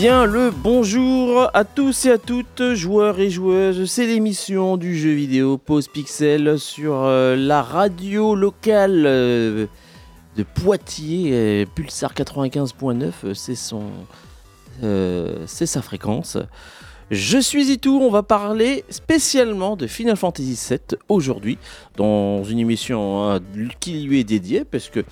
Bien le bonjour à tous et à toutes, joueurs et joueuses. C'est l'émission du jeu vidéo Pause Pixel sur euh, la radio locale euh, de Poitiers, euh, Pulsar 95.9. euh, C'est son, c'est sa fréquence. Je suis Itou, on va parler spécialement de Final Fantasy VII aujourd'hui, dans une émission hein, qui lui est dédiée, parce que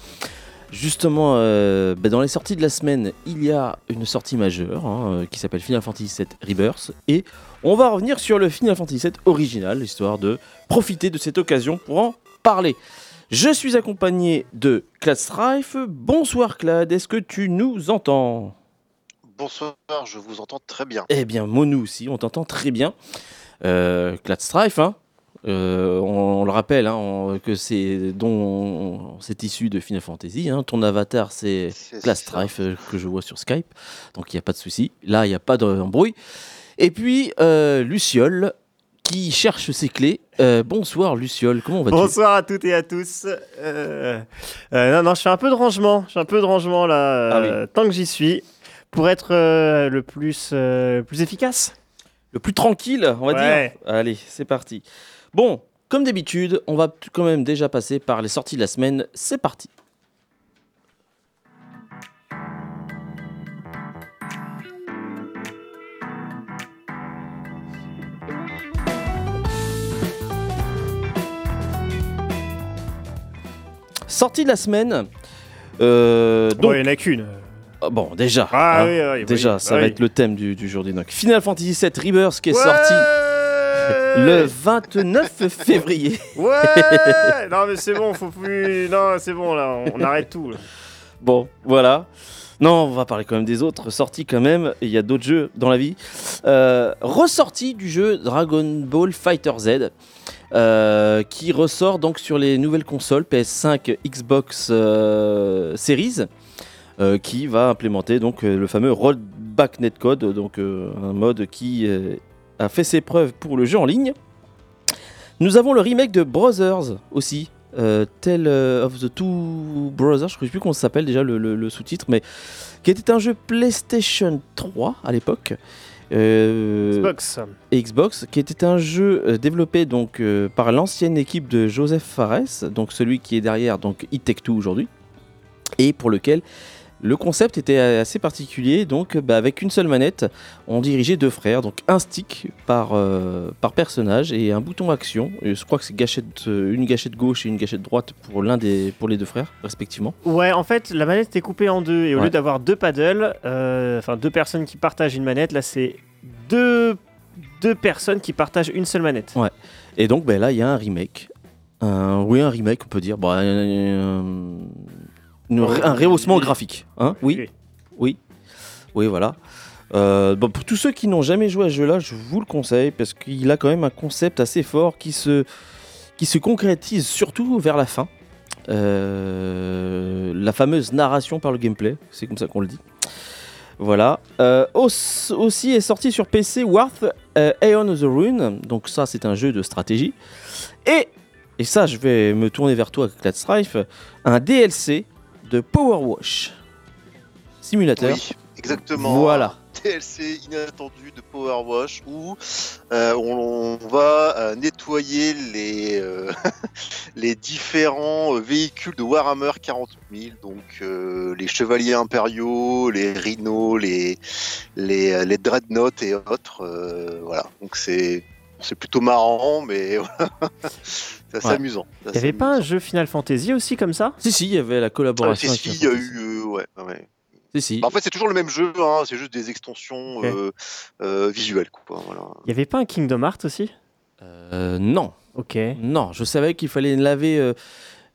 justement, euh, bah, dans les sorties de la semaine, il y a une sortie majeure hein, euh, qui s'appelle Final Fantasy VII Rebirth, et on va revenir sur le Final Fantasy VII original, histoire de profiter de cette occasion pour en parler. Je suis accompagné de Clad Strife. Bonsoir Clad, est-ce que tu nous entends? Bonsoir, je vous entends très bien. Eh bien, Monou aussi, on t'entend très bien. Euh, Clad Strife, hein, euh, on, on le rappelle, hein, on- que c'est dont c'est issu de Final Fantasy. hein. Ton avatar, c'est ça. Strife euh, que je vois sur Skype, donc il n'y a pas de souci. Là, il n'y a pas d'embrouille. Et puis, euh, Luciole, qui cherche ses clés. Euh, bonsoir, Luciole, comment vas-tu? Bonsoir à toutes et à tous. Euh, euh, non, non, je fais un peu de rangement. Je fais un peu de rangement là, Ah tant que j'y suis, pour être euh, le plus, euh, plus efficace. Le plus tranquille, on va Ouais. dire. Allez, c'est parti. Bon, comme d'habitude, on va quand même déjà passer par les sorties de la semaine. C'est parti. Sortie de la semaine. Euh, Bon, donc, il n'y en a qu'une. ah, bon, déjà. Ah hein. oui, oui, Déjà, oui, ça va être le thème du, du jour des donc. Final Fantasy VII Rebirth qui est Ouais sorti le 29 février. Ouais Non, mais c'est bon, faut plus. Non, c'est bon là, on, arrête tout. là. Bon, voilà. Non, on va parler quand même des autres sorties quand même. Il y a d'autres jeux dans la vie. Euh, ressortie du jeu Dragon Ball Fighter Z. euh, qui ressort donc sur les nouvelles consoles PS5, Xbox euh, Series, euh, qui va implémenter donc euh, le fameux rollback netcode, donc euh, un mode qui euh, a fait ses preuves pour le jeu en ligne. Nous avons le remake de Brothers aussi, euh, Tale of the Two Brothers, je ne sais plus comment ça s'appelle déjà le, le- le sous-titre, mais qui était un jeu PlayStation 3 à l'époque. Euh, Xbox. Xbox, qui était un jeu euh, développé donc euh, par l'ancienne équipe de Joseph Fares, donc celui qui est derrière donc It Take Two aujourd'hui, et pour lequel le concept était assez particulier, donc bah, avec une seule manette, on dirigeait deux frères, donc un stick par, euh, par personnage et un bouton action. Et je crois que c'est gâchette, euh, une gâchette gauche et une gâchette droite pour l'un des pour les deux frères respectivement. Ouais, en fait, la manette était coupée en deux. Et au Ouais. lieu d'avoir deux paddles, euh, enfin deux personnes qui partagent une manette, là c'est deux, deux personnes qui partagent une seule manette. Et donc ben là il y a un remake, un, oui un remake on peut dire, Bon, un, un- une- un rehaussement graphique, hein Oui. Oui, oui, voilà. Euh, bon, pour tous ceux qui n'ont jamais joué à ce jeu-là, je vous le conseille parce qu'il a quand même un concept assez fort qui se, qui se concrétise surtout vers la fin. Euh, la fameuse narration par le gameplay, c'est comme ça qu'on le dit. Voilà. Euh, aus- aussi est sorti sur PC Worth euh, Aeon of the Rune. Donc ça, c'est un jeu de stratégie. Et, et ça, je vais me tourner vers toi, Clad Strife, un DLC de Power Wash. Simulateur. Oui, exactement. Voilà. DLC inattendu de Power Wash où euh, on, on va euh, nettoyer les, euh, les différents véhicules de Warhammer 40 000, donc euh, les chevaliers impériaux, les rhinos, les, les, les dreadnoughts et autres. voilà, donc c'est c'est plutôt marrant, mais voilà. C'est assez Ouais. amusant. Il n'y avait pas un jeu Final Fantasy aussi comme ça? Si, si, il y avait la Ah, collaboration. si, avec si, il y a Final Fantasy. eu. euh, ouais, ouais. Si, si. Bah, en fait, c'est toujours le même jeu, hein, c'est juste des extensions euh, euh, visuelles. Quoi, voilà. Il n'y avait pas un Kingdom Hearts aussi? Euh, non, Ok. non, je savais qu'il fallait laver euh,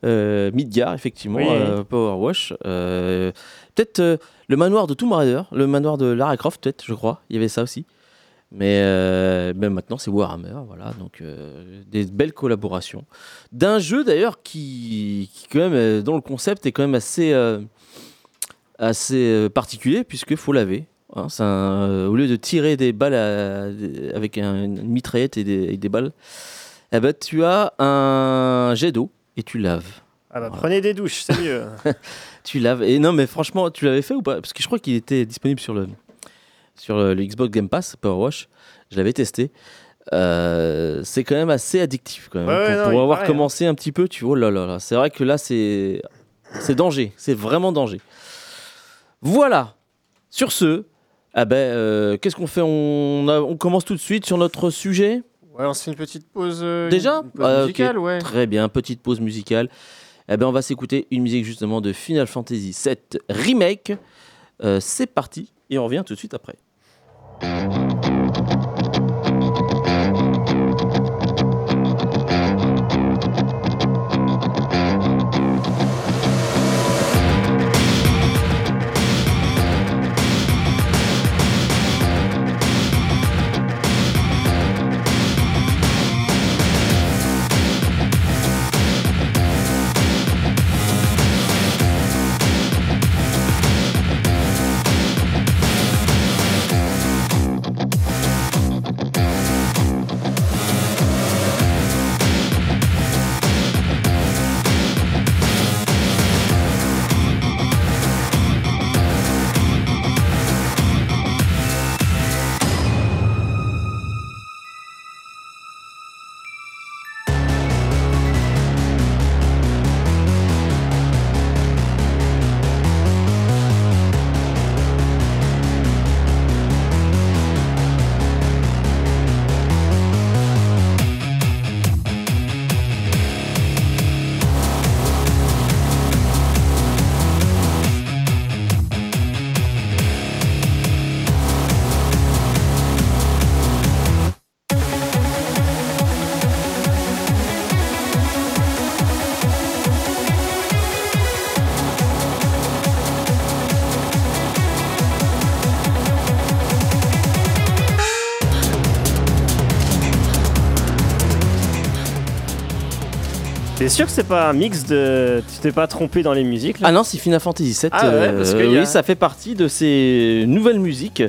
euh, Midgar, effectivement, Oui. euh, Power Wash. Euh, peut-être euh, le manoir de Tomb Raider, le manoir de Lara Croft, peut-être, je crois. Il y avait ça aussi. Mais, euh, mais maintenant, c'est Warhammer, voilà. Donc, euh, des belles collaborations. D'un jeu, d'ailleurs, qui, qui, quand même, euh, dont le concept est quand même assez, euh, assez particulier, puisqu'il faut laver. Hein, un- au lieu de tirer des balles à- avec un- une mitraillette et des, et des balles, eh ben, tu as un jet d'eau et tu laves. Ah bah Voilà. prenez des douches, c'est mieux. Tu laves. Et non, mais franchement, tu l'avais fait ou pas? Parce que je crois qu'il était disponible sur le sur le, le Xbox Game Pass, Power Wash. Je l'avais testé. Euh, c'est quand même assez addictif quand même. Ouais, pour non, pour il avoir paraît, commencé un petit peu, tu vois, oh là là là. C'est vrai que là, c'est c'est danger. C'est vraiment danger. Voilà. Sur ce, ah ben, euh, qu'est-ce qu'on fait? On, a- on commence tout de suite sur notre sujet. Ouais, on se fait une petite pause. euh, Déjà? une pause Ah, musicale, ouais. Très bien, petite pause musicale. Eh ben, on va s'écouter une musique justement de Final Fantasy VII Remake. Euh, c'est parti et on revient tout de suite après. Sûr que c'est pas un mix de. Tu t'es pas trompé dans les musiques là Ah non, c'est Final Fantasy VII. Ah ouais, parce qu'il y a- Oui, ça fait partie de ces nouvelles musiques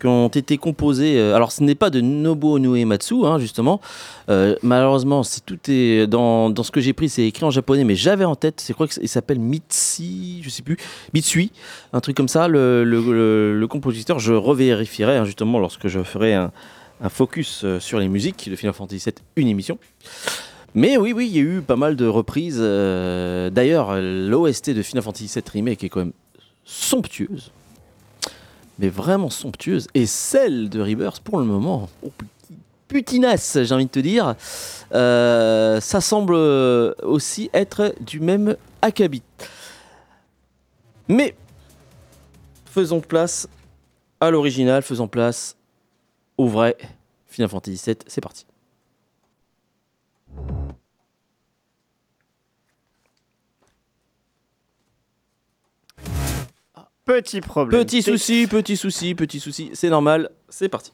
qui ont été composées. euh, Alors, ce n'est pas de Nobuo Uematsu, hein, justement. Euh, malheureusement, c'est tout est dans, dans ce que j'ai pris, c'est écrit en japonais, mais j'avais en tête. C'est quoi que c'est- il s'appelle Mitsi, je sais plus, Mitsui, un truc comme ça. Le, le, le- le compositeur, je revérifierai hein, justement lorsque je ferai un, un focus euh, sur les musiques de Final Fantasy VII, une émission. Mais oui, oui, il y a eu pas mal de reprises. euh, D'ailleurs, l'OST de Final Fantasy VII Remake est quand même somptueuse. Mais vraiment somptueuse. Et celle de Rebirth, pour le moment, oh, putinasse, j'ai envie de te dire. Euh, ça semble euh, aussi être du même acabit. Mais faisons place à l'original, faisons place au vrai Final Fantasy VII. C'est parti. Petit problème. Petit souci, petit souci, petit souci, c'est normal, c'est parti.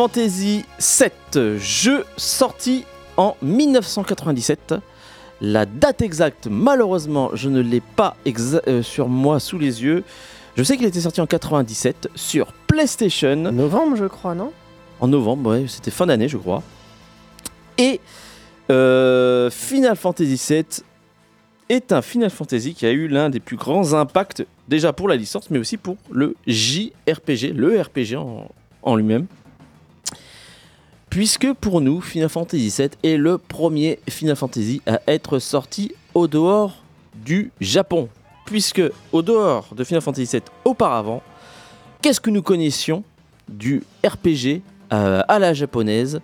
Fantasy VII, jeu sorti en 1997. La date exacte, malheureusement, je ne l'ai pas euh, sur moi sous les yeux. Je sais qu'il était sorti en 97 sur PlayStation Novembre, je crois, non? En novembre, ouais, c'était fin d'année, je crois. Et euh, Final Fantasy VII est un Final Fantasy qui a eu l'un des plus grands impacts, déjà pour la licence, mais aussi pour le JRPG, le RPG en, en lui-même. Puisque pour nous, Final Fantasy VII est le premier Final Fantasy à être sorti au dehors du Japon. Puisque au dehors de Final Fantasy VII auparavant, qu'est-ce que nous connaissions du RPG euh, à la japonaise?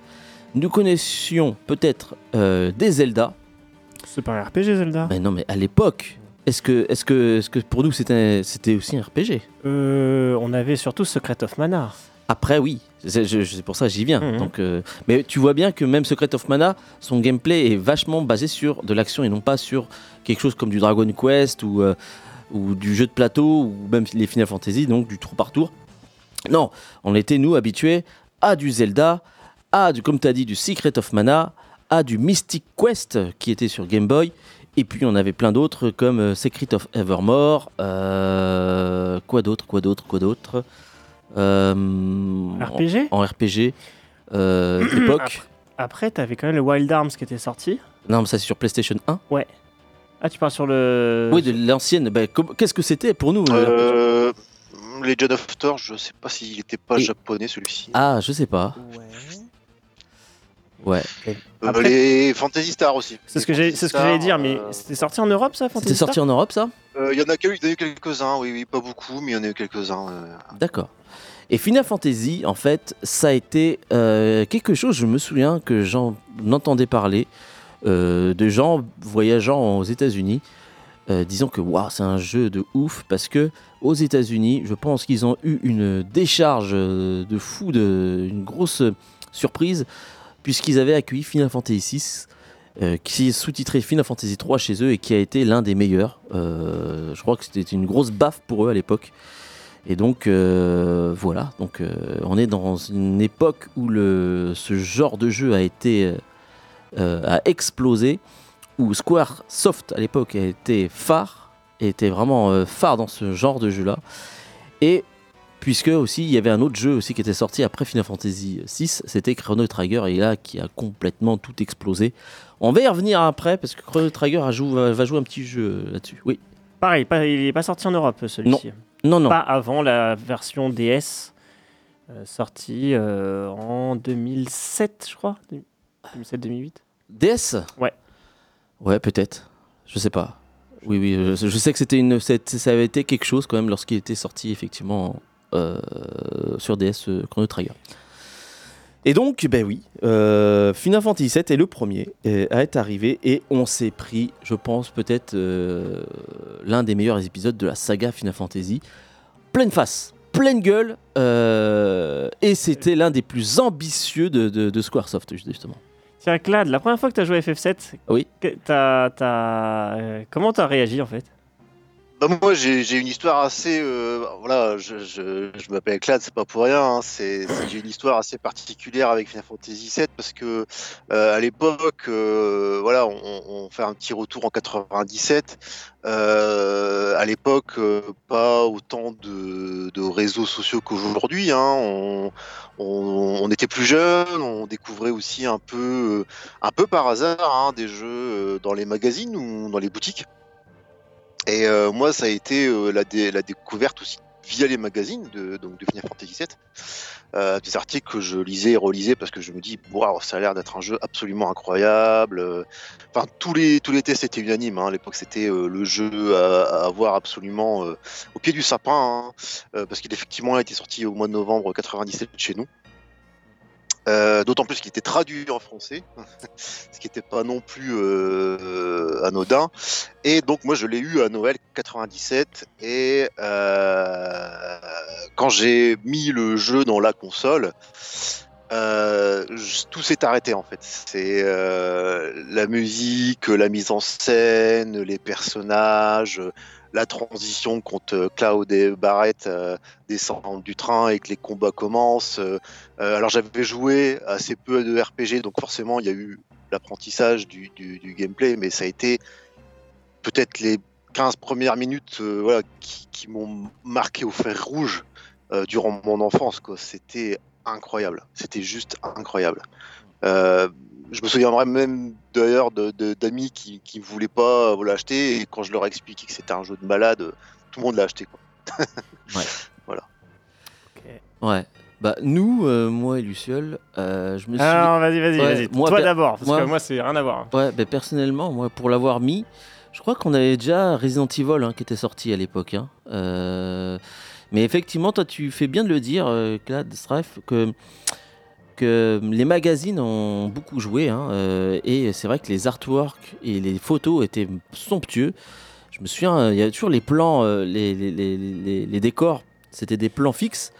Nous connaissions peut-être euh, des Zelda, C'est pas un RPG Zelda. mais non, mais à l'époque, est-ce que, est-ce que, est-ce que pour nous c'était, c'était aussi un RPG Euh, on avait surtout Secret of Mana. Après, oui, c'est pour ça que j'y viens. Mhm. Donc, euh, mais tu vois bien que même Secret of Mana, son gameplay est vachement basé sur de l'action et non pas sur quelque chose comme du Dragon Quest ou, euh, ou du jeu de plateau ou même les Final Fantasy, donc du tour par tour. Non, on était nous habitués à du Zelda, à du, comme tu as dit, du Secret of Mana, à du Mystic Quest qui était sur Game Boy. Et puis on avait plein d'autres comme euh, Secret of Evermore, euh, quoi d'autre, quoi d'autre, quoi d'autre? Euh, RPG en, en RPG euh, d'époque. Après, t'avais quand même le Wild Arms qui était sorti. Non, mais ça c'est sur PlayStation 1. Ah, tu parles sur le. Oui, de l'ancienne. Bah, com- Qu'est-ce que c'était pour nous RPG Euh, Legend of Thor, je sais pas s'il était pas Et- japonais celui-ci. Ah, je sais pas. Ouais. Euh, après- les Fantasy Star aussi. C'est ce que j'ai- Phantasy c'est ce que j'allais dire, mais euh, c'était sorti en Europe ça, Fantasy C'était sorti en Europe ça? Euh, Il y en a, quel- il y en a eu quelques-uns, oui, oui, pas beaucoup, mais il y en a eu quelques-uns. euh. D'accord. Et Final Fantasy, en fait, ça a été euh, quelque chose, je me souviens que j'en entendais parler, euh, de gens voyageant aux États-Unis, euh, disant que waouh, c'est un jeu de ouf, parce que aux États-Unis, je pense qu'ils ont eu une décharge de fou, de, une grosse surprise, puisqu'ils avaient accueilli Final Fantasy VI. qui est sous-titré Final Fantasy 3 chez eux et qui a été l'un des meilleurs. Je crois que c'était une grosse baffe pour eux à l'époque. Et donc euh, voilà, donc euh, on est dans une époque où le, ce genre de jeu a été euh, a explosé, où Square Soft à l'époque a été phare, était vraiment phare dans ce genre de jeu-là. Et puisque aussi il y avait un autre jeu aussi qui était sorti après Final Fantasy VI, c'était Chrono Trigger et là qui a complètement tout explosé. On va y revenir après parce que Chrono Trigger a joué- va, jouer un petit jeu là-dessus. Oui. Pareil, il est pas sorti en Europe celui-ci. Non non. Pas avant la version DS euh, sortie euh, en 2007, je crois. 2007-2008. DS Ouais. Ouais, peut-être. Je sais pas. Oui, oui, je, je sais que c'était une, ça avait été quelque chose quand même lorsqu'il était sorti effectivement euh, sur DS euh, Chrono Trigger. Et donc, ben oui, euh, Final Fantasy VII est le premier à être arrivé et on s'est pris, je pense, peut-être euh, l'un des meilleurs épisodes de la saga Final Fantasy. Pleine face, pleine gueule, euh, et c'était l'un des plus ambitieux de, de, de Squaresoft, justement. Tiens, Clad, la première fois que tu as joué à FF7, Oui. comment t'as réagi en fait? Bah, moi, j'ai une histoire assez. euh, voilà, je, je, je m'appelle Clad, c'est pas pour rien. hein, c'est j'ai une histoire assez particulière avec Final Fantasy VII parce que euh, à l'époque, euh, voilà, on, fait un petit retour en 97. Euh, à l'époque, pas autant de, réseaux sociaux qu'aujourd'hui. Hein, on, on, était plus jeunes, on découvrait aussi un peu, un peu par hasard, hein, des jeux dans les magazines ou dans les boutiques. Et euh, moi, ça a été euh, la, la découverte aussi via les magazines de, donc, de Final Fantasy VII. Euh, des articles que je lisais et relisais parce que je me dis, waouh, ça a l'air d'être un jeu absolument incroyable. Euh, Enfin, tous les, tous les tests étaient unanimes. hein. À l'époque, c'était euh, le jeu à, à avoir absolument euh, au pied du sapin, hein, parce qu'il effectivement a été sorti au mois de novembre 97 chez nous. Euh, D'autant plus qu'il était traduit en français, ce qui n'était pas non plus euh, anodin. Et donc moi je l'ai eu à Noël 97 et euh, quand j'ai mis le jeu dans la console, tout s'est arrêté en fait. C'est la musique, la mise en scène, les personnages, la transition quand euh, Cloud et Barrett euh, descendent du train et que les combats commencent. Euh, euh, alors j'avais joué assez peu de RPG, donc forcément il y a eu l'apprentissage du, gameplay, mais ça a été peut-être les 15 premières minutes voilà, qui, qui m'ont marqué au fer rouge durant mon enfance. C'était incroyable, c'était juste incroyable. Je me souviendrai même d'ailleurs d'amis qui ne voulaient pas euh, l'acheter, et quand je leur ai expliqué que c'était un jeu de malade, euh, tout le monde l'a acheté. Quoi. Ouais. Bah, nous, euh, moi et Luciole, euh, je me suis. Ah, vas-y, vas-y, Ouais, vas-y. Toi per- d'abord, parce moi- que moi, c'est rien à voir. Ouais, bah, personnellement, moi, pour l'avoir mis, je crois qu'on avait déjà Resident Evil hein, qui était sorti à l'époque. hein. Euh, Mais effectivement, toi, tu fais bien de le dire, euh, Clad, Strife, que, que les magazines ont beaucoup joué. hein, euh, et c'est vrai que les artworks et les photos étaient somptueux. Je me souviens, euh, il y a toujours les plans, euh, les, décors, c'était des plans fixes.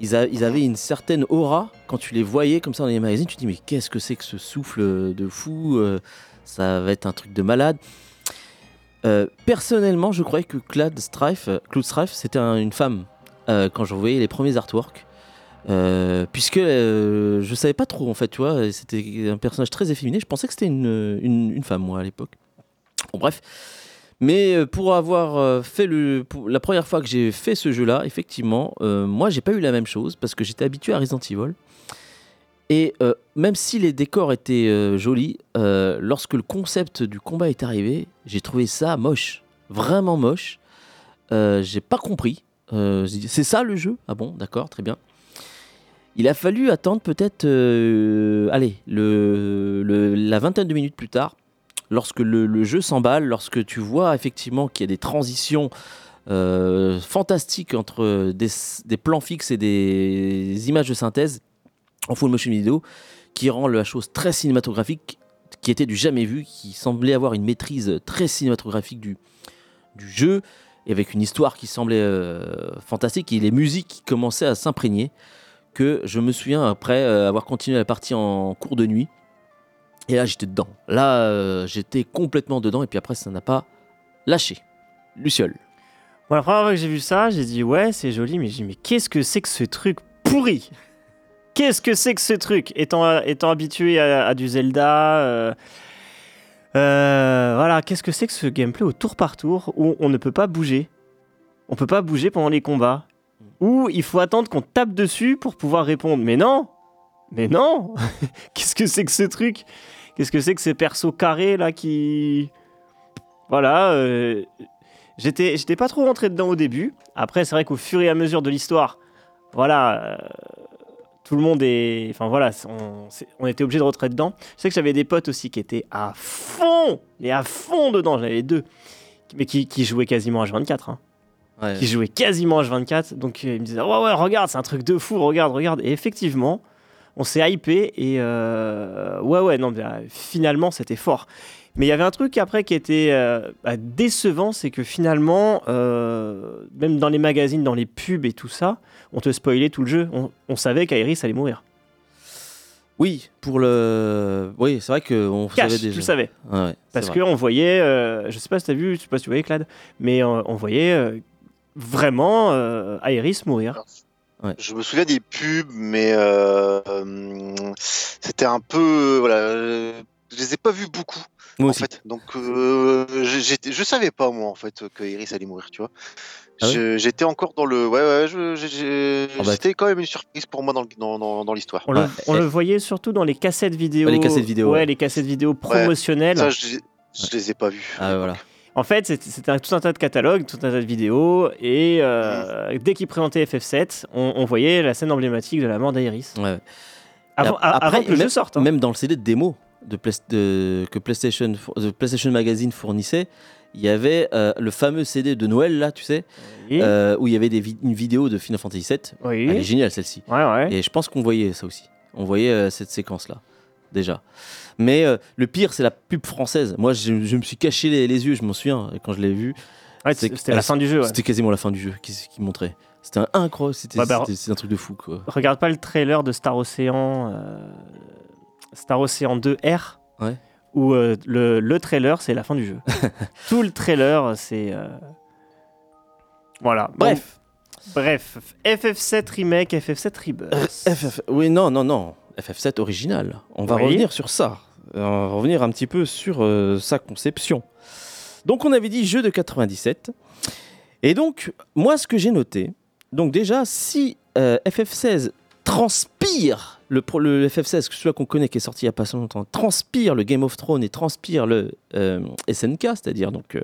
ils, avaient une certaine aura quand tu les voyais comme ça dans les magazines. Tu te dis mais qu'est-ce que c'est que ce souffle de fou euh, Ça va être un truc de malade. Euh, personnellement, je croyais que Claude Strife, euh, Claude Strife, c'était un- une femme euh, quand je voyais les premiers artworks. Euh, puisque euh, je savais pas trop en fait, tu vois, c'était un personnage très efféminé. Je pensais que c'était une, une, femme moi à l'époque. Bon bref, mais euh, pour avoir euh, fait le, la première fois que j'ai fait ce jeu-là, effectivement, euh, moi j'ai pas eu la même chose parce que j'étais habitué à Resident Evil. Et même si les décors étaient jolis, lorsque le concept du combat est arrivé, j'ai trouvé ça moche, vraiment moche. J'ai pas compris. C'est ça le jeu? Ah bon, d'accord, très bien. Il a fallu attendre peut-être, euh, allez, le, le- la vingtaine de minutes plus tard, lorsque le, jeu s'emballe, lorsque tu vois effectivement qu'il y a des transitions euh, fantastiques entre des, plans fixes et des images de synthèse en full motion vidéo, qui rend la chose très cinématographique, qui était du jamais vu, qui semblait avoir une maîtrise très cinématographique du, du jeu, et avec une histoire qui semblait euh, fantastique, et les musiques qui commençaient à s'imprégner, que je me souviens après euh, avoir continué la partie en cours de nuit, et là j'étais dedans. Là euh, j'étais complètement dedans, et puis après ça n'a pas lâché. Luciole. Bon, la première fois que j'ai vu ça, j'ai dit ouais, c'est joli, mais j'ai mais qu'est-ce que c'est que ce truc pourri? Qu'est-ce que c'est que ce truc? Étant, étant habitué à, du Zelda, euh, euh, voilà, qu'est-ce que c'est que ce gameplay au tour par tour où on ne peut pas bouger? On peut pas bouger pendant les combats. Ou il faut attendre qu'on tape dessus pour pouvoir répondre. Mais non Mais non Qu'est-ce que c'est que ce truc? Qu'est-ce que c'est que ces persos carrés là qui. Voilà. euh, J'étais, j'étais pas trop rentré dedans au début. Après, c'est vrai qu'au fur et à mesure de l'histoire, voilà, euh, tout le monde est, enfin voilà, on, était obligé de rentrer dedans. Je sais que j'avais des potes aussi qui étaient à fond, et à fond dedans. J'en avais deux, mais qui, jouaient quasiment H24, hein, Ouais. qui jouaient quasiment H24. Donc euh, ils me disaient, ouais ouais, regarde, c'est un truc de fou, regarde, regarde. Et effectivement, on s'est hypé et euh, ouais ouais, non, euh, finalement c'était fort. Mais il y avait un truc après qui était euh, bah, décevant, c'est que finalement, euh, même dans les magazines, dans les pubs et tout ça, on te spoilait tout le jeu. On, on savait qu'Airis allait mourir. Oui, pour le. Oui, c'est vrai qu'on savait tu déjà. le savais. Ouais, Parce qu'on voyait, euh, je sais pas si tu as vu, je sais pas si tu voyais Clad, mais on voyait vraiment euh, Aeris mourir. Ouais. Je me souviens des pubs, mais euh, euh, c'était un peu. Voilà, euh, je les ai pas vus beaucoup. Moi en aussi. fait. Donc, euh, je savais pas, moi, en fait, que Iris allait mourir, tu vois. Ah J'étais encore dans le. Ouais, ouais, bah. c'était quand même une surprise pour moi dans dans- dans- dans l'histoire. On, le, Ouais. on Et- le voyait surtout dans les cassettes vidéo. Ouais, les cassettes vidéo, Ouais, ouais. les cassettes vidéo promotionnelles. Ça, je, je les ai pas vus. Ah, voilà. En fait, c'était tout un tas de catalogues, tout un tas de vidéos, et euh, dès qu'ils présentaient FF7, on, on voyait la scène emblématique de la mort d'Aeris. Ouais, ouais. Avant, Et ap- a- avant que le même, jeu sorte. hein. même dans le CD de démo de Play- de- que PlayStation, four- de PlayStation Magazine fournissait, il y avait euh, le fameux CD de Noël, là, tu sais, Oui, euh, où il y avait des vi- une vidéo de Final Fantasy VII. oui. Elle est géniale, celle-ci. ouais, ouais. Et je pense qu'on voyait ça aussi. On voyait euh, cette séquence-là, déjà. Mais euh, le pire, c'est la pub française. Moi, je, je me suis caché les, les yeux, je m'en souviens, quand je l'ai vu. Ouais, C'était la fin du jeu. ouais. C'était quasiment la fin du jeu qui, qui montrait. C'était un- incroyable, c'était Ouais, bah, un truc de fou, quoi. Regarde pas le trailer de Star Ocean, euh, Star Ocean 2 R, où euh, le, le trailer c'est la fin du jeu. Tout le trailer c'est. euh, Voilà. Bref. Bref. FF7 Remake, FF7 Rebirth. FF... Oui, non, non, non. FF7 original. On va Oui. revenir sur ça. Euh, On va revenir un petit peu sur euh, sa conception. Donc, on avait dit jeu de 97. Et donc, moi, ce que j'ai noté, donc déjà, si euh, FF16 transpire le, pro- le FF16, que celui qu'on connaît, qui est sorti il n'y a pas si longtemps, transpire le Game of Thrones et transpire le euh, SNK, c'est-à-dire donc euh,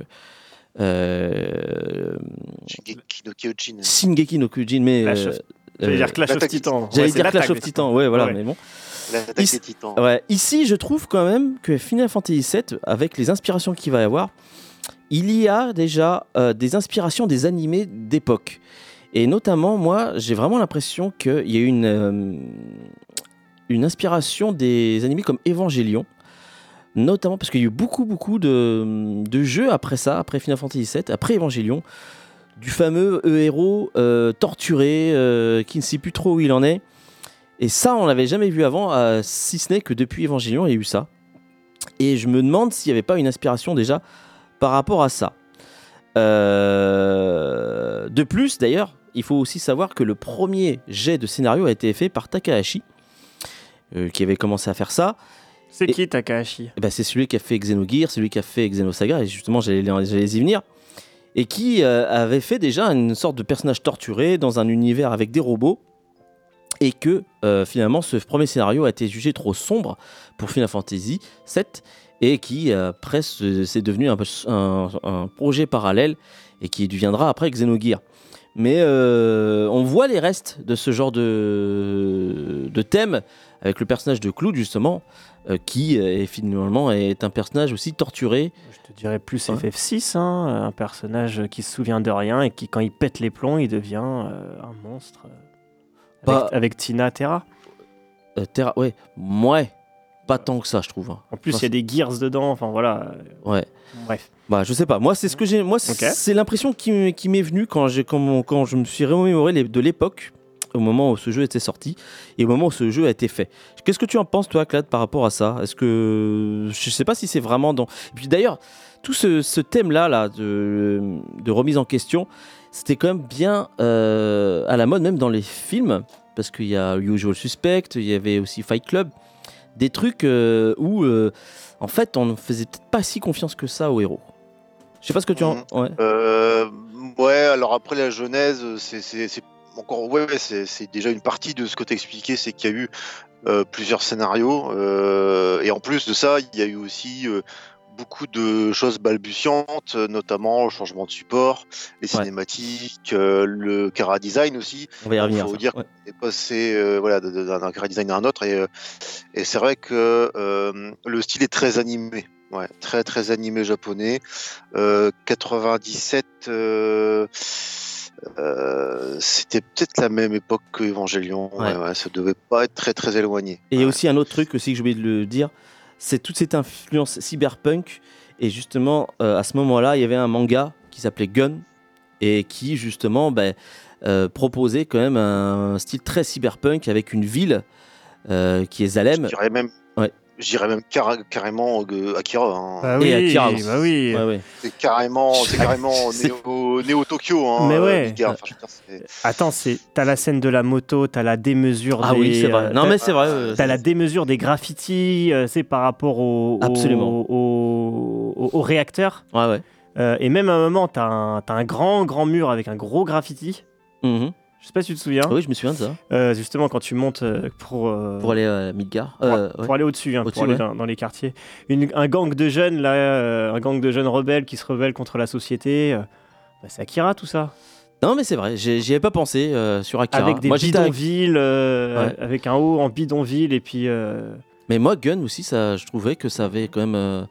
euh, Shingeki no Kyojin. Shingeki no Kyojin, mais euh, J'allais euh, dire Clash of Titans. J'allais dire Clash of Titans, ouais, voilà, Ouais. mais bon. L'attaque Is- des titans. Ouais, ici, je trouve quand même que Final Fantasy VII, avec les inspirations qu'il va y avoir, il y a déjà euh, des inspirations des animés d'époque. Et notamment, moi, j'ai vraiment l'impression qu'il y a eu une, euh, une inspiration des animés comme Evangelion. Notamment parce qu'il y a eu beaucoup, beaucoup de, de jeux après ça, après Final Fantasy VII, après Evangelion. Du fameux euh, héros euh, torturé euh, qui ne sait plus trop où il en est. Et ça, on l'avait jamais vu avant, euh, si ce n'est que depuis Évangélion, il y a eu ça. Et je me demande s'il n'y avait pas une inspiration déjà par rapport à ça. De plus, d'ailleurs, il faut aussi savoir que le premier jet de scénario a été fait par Takahashi, qui avait commencé à faire ça. C'est qui Takahashi? Eh ben, c'est celui qui a fait Xenogear, celui qui a fait Xenosaga, et justement, j'allais y venir. Et qui euh, avait fait déjà une sorte de personnage torturé dans un univers avec des robots. Et que euh, finalement, ce premier scénario a été jugé trop sombre pour Final Fantasy VII. Et qui, euh, après, se- c'est devenu un, projet parallèle. Et qui deviendra après Xenogear. Mais euh, on voit les restes de ce genre de thème avec le personnage de Cloud, justement, euh, qui euh, est finalement est un personnage aussi torturé. Je te dirais plus Ouais. FF6, hein, un personnage qui se souvient de rien et qui, quand il pète les plombs, il devient euh, un monstre. Avec, Bah- avec Tina Terra. Euh, Terra, ouais, ouais, pas tant que ça, je trouve. hein. En plus, Enfin, il y a des gears dedans. Enfin voilà. Ouais. Bref. Bah, je sais pas. Moi, c'est ce que j'ai. Moi, c'est l'impression qui, m'est venue quand, quand, je me suis remémoré de l'époque, au moment où ce jeu était sorti et au moment où ce jeu a été fait. Qu'est-ce que tu en penses, toi, Claude, par rapport à ça? Est-ce que. Je sais pas si c'est vraiment dans. Et puis d'ailleurs, tout ce, ce thème-là là, de, de remise en question, c'était quand même bien euh, à la mode, même dans les films, parce qu'il y a Usual Suspect, il y avait aussi Fight Club, des trucs euh, où, euh, en fait, on ne faisait peut-être pas si confiance que ça aux héros. Je sais pas ce que tu en. Ouais. Euh, ouais, alors après la genèse, c'est encore ouais, c'est déjà une partie de ce que tu expliqué, c'est qu'il y a eu euh, plusieurs scénarios euh, et en plus de ça, il y a eu aussi euh, beaucoup de choses balbutiantes, notamment le changement de support, les cinématiques, le cara design aussi. On va y revenir. faut ça. dire Ouais. est passé voilà, d'un cara design à un autre et, et c'est vrai que le style est très animé. Ouais, très très animé japonais. Euh, 97, euh, c'était peut-être la même époque que Evangelion. Ouais. Ça devait pas être très très éloigné. Et il y a aussi un autre truc aussi que j'ai oublié de le dire, c'est toute cette influence cyberpunk. Et justement, euh, à ce moment-là, il y avait un manga qui s'appelait Gun et qui justement ben, euh, proposait quand même un style très cyberpunk avec une ville qui est Zalem. Je dirais même, Dirais même cara- carrément euh, Akira. hein. Bah Et oui, Akira aussi. bah oui. Ouais, ouais. C'est carrément, c'est carrément néo, néo Tokyo. Hein, Mais ouais. gars. Enfin, dire, Attends, c'est t'as la scène de la moto, t'as la démesure Ah des. oui, c'est vrai. euh, Non, mais c'est vrai. euh, T'as la démesure des graffitis, euh, c'est par rapport au, au- Absolument. au, au- au réacteur. Ouais, ouais. Euh, et même à un moment, t'as un, un grand, grand mur avec un gros graffiti. Mhm. Je sais pas si tu te souviens. Oui, je me souviens de ça. Euh, justement, quand tu montes euh, pour, euh, Pour aller à Midgar. pour, aller au-dessus, hein, Au-dessus, pour aller ouais. dans, dans les quartiers. Une- un gang de jeunes, là, un gang de jeunes rebelles qui se rebellent contre la société. bah, c'est Akira tout ça. Non, mais c'est vrai, j'y avais pas pensé sur Akira. Avec des Moi, bidonvilles, Ouais. avec un haut en bidonville et puis. Mais moi, Gun aussi, ça, je trouvais que ça avait quand même.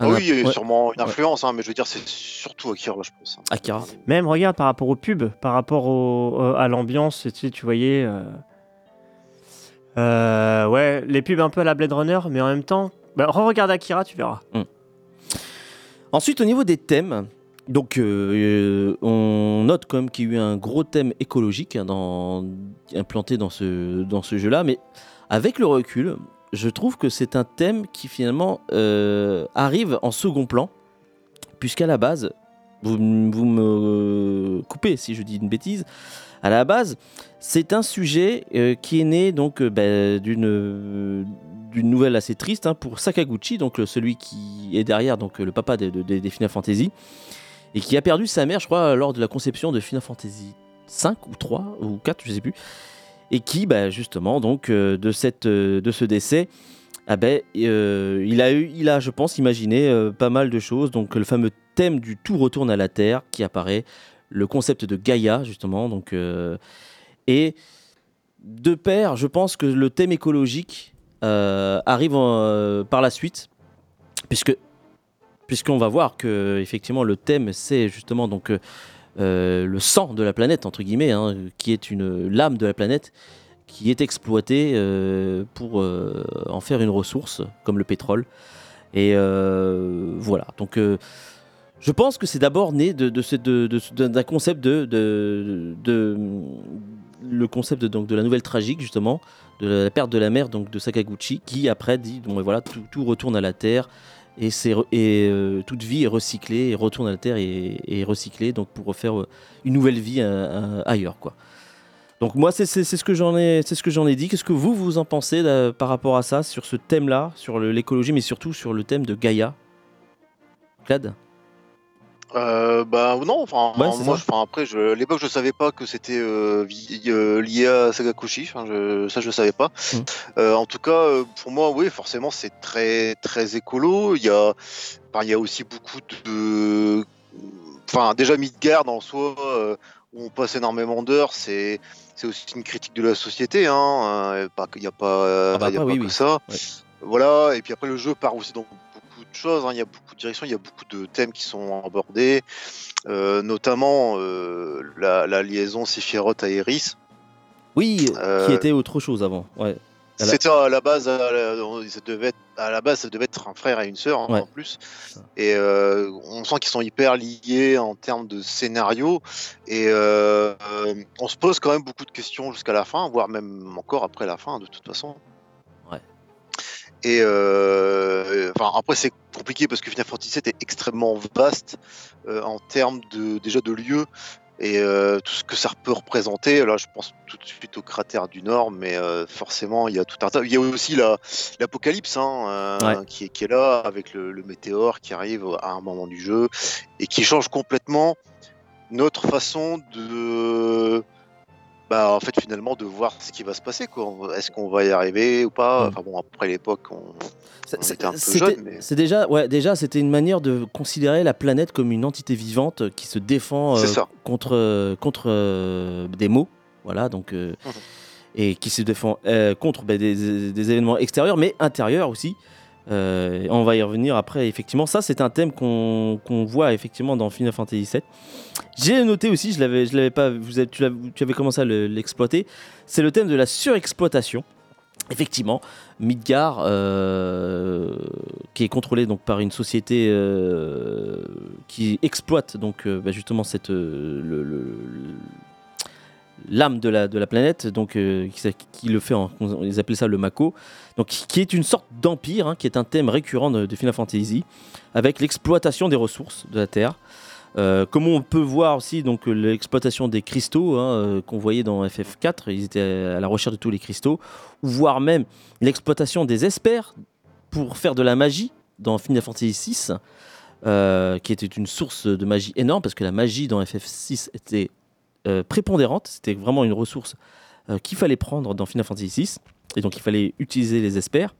Ah oui, il y a ouais. sûrement une influence, hein, mais je veux dire, c'est surtout Akira, je pense. hein. Akira. Même, regarde, par rapport au pub, par rapport au- euh, à l'ambiance, tu, sais, tu voyais. euh, euh, ouais, les pubs un peu à la Blade Runner, mais en même temps. Bah, re-regarde Akira, tu verras. Ensuite, au niveau des thèmes, donc euh, on note quand même qu'il y a eu un gros thème écologique hein, dans, implanté dans ce, dans ce jeu-là, mais avec le recul, je trouve que c'est un thème qui finalement euh, arrive en second plan, puisqu'à la base, vous, vous me coupez si je dis une bêtise, à la base, c'est un sujet euh, qui est né donc euh, ben, d'une nouvelle assez triste hein, pour Sakaguchi, donc celui qui est derrière donc le papa de- de- de- des Final Fantasy et qui a perdu sa mère, je crois, lors de la conception de Final Fantasy 5 ou 3 ou 4, je sais plus, et qui, bah, justement, donc euh, de cette euh, de ce décès, ah ben, euh, il a eu, il a, je pense, imaginé pas mal de choses. Donc le fameux thème du tout retourne à la terre qui apparaît, le concept de Gaïa justement, donc et de pair, je pense que le thème écologique arrive par la suite, puisque puisqu'on va voir que effectivement le thème c'est justement donc euh, le sang de la planète entre guillemets, hein, qui est une lame de la planète qui est exploitée euh, pour euh, en faire une ressource comme le pétrole. Et voilà, donc Je pense que c'est d'abord né de, d'un concept de, de, le concept donc, de la nouvelle tragique justement, de la perte de la mère donc de Sakaguchi, qui après dit voilà tout retourne à la terre et, et euh, toute vie est recyclée et retourne à la terre et, et recyclée donc pour refaire euh, une nouvelle vie euh, ailleurs quoi. Donc moi c'est, ce que j'en ai c'est ce que j'en ai dit. Qu'est-ce que vous vous en pensez par rapport à ça sur ce thème là, sur l'écologie mais surtout sur le thème de Gaïa? Clad? Euh, bah non, enfin Ouais, moi, enfin, après, je, à l'époque, je savais pas que c'était euh, euh, lié à Sagakushi. Enfin, je, ça, je savais pas. Mm. Euh, en tout cas, euh, pour moi, oui, forcément, c'est très très écolo. Il y a, il y a aussi beaucoup de, enfin, déjà Midgard en soi, euh, où on passe énormément d'heures, c'est c'est aussi une critique de la société. Hein, euh, pas qu'il y a pas, euh, Ah bah il y a après, pas oui, que oui. ça. Ouais. Voilà, et puis après le jeu part aussi dans beaucoup de choses, hein. il y a beaucoup de directions, il y a beaucoup de thèmes qui sont abordés, euh, notamment euh, la, la liaison Sephiroth à Eris. Oui, qui Euh, était autre chose avant. Ouais. La- C'était à la base, à la, ça devait être, à la base, ça devait être un frère et une sœur hein, Ouais. en plus. Et euh, on sent qu'ils sont hyper liés en termes de scénario. Et euh, on se pose quand même beaucoup de questions jusqu'à la fin, voire même encore après la fin, de toute façon. Et euh, enfin après c'est compliqué parce que Final Fantasy VII est extrêmement vaste euh, en termes de déjà de lieux et euh, tout ce que ça peut représenter. Là, je pense tout de suite au cratère du Nord, mais forcément, il y a tout un tas. Il y a aussi la l'apocalypse hein, Ouais. qui, est, qui est là avec le, le météore qui arrive à un moment du jeu et qui change complètement notre façon de bah en fait finalement de voir ce qui va se passer quoi est-ce qu'on va y arriver ou pas? Mm. enfin bon après l'époque on, était un peu jeune, mais- C'est déjà, ouais, déjà, c'était une manière de considérer la planète comme une entité vivante qui se défend euh, contre, euh, contre euh, des maux, voilà, donc, euh, Mhm. et qui se défend contre bah, des, des événements extérieurs, mais intérieurs aussi. Euh, on va y revenir après. Effectivement, ça, c'est un thème qu'on voit effectivement dans Final Fantasy VII. J'ai noté aussi, je l'avais, je l'avais pas, vous avez, tu, avais commencé à le- l'exploiter. C'est le thème de la surexploitation. Effectivement, Midgar, euh, qui est contrôlé donc par une société euh, qui exploite donc bah, justement cette l'âme de la, de la planète, donc euh, qui, le fait, en, ils appelaient ça le Mako, donc qui, est une sorte d'empire, hein, qui est un thème récurrent de, Final Fantasy, avec l'exploitation des ressources de la Terre. Euh, comme on peut voir aussi donc l'exploitation des cristaux hein, euh, qu'on voyait dans FF4, ils étaient à la recherche de tous les cristaux, ou voire même l'exploitation des espers pour faire de la magie dans Final Fantasy VI, qui était une source de magie énorme parce que la magie dans FF6 était prépondérante, c'était vraiment une ressource euh, qu'il fallait prendre dans Final Fantasy VI, et donc il fallait utiliser les espers.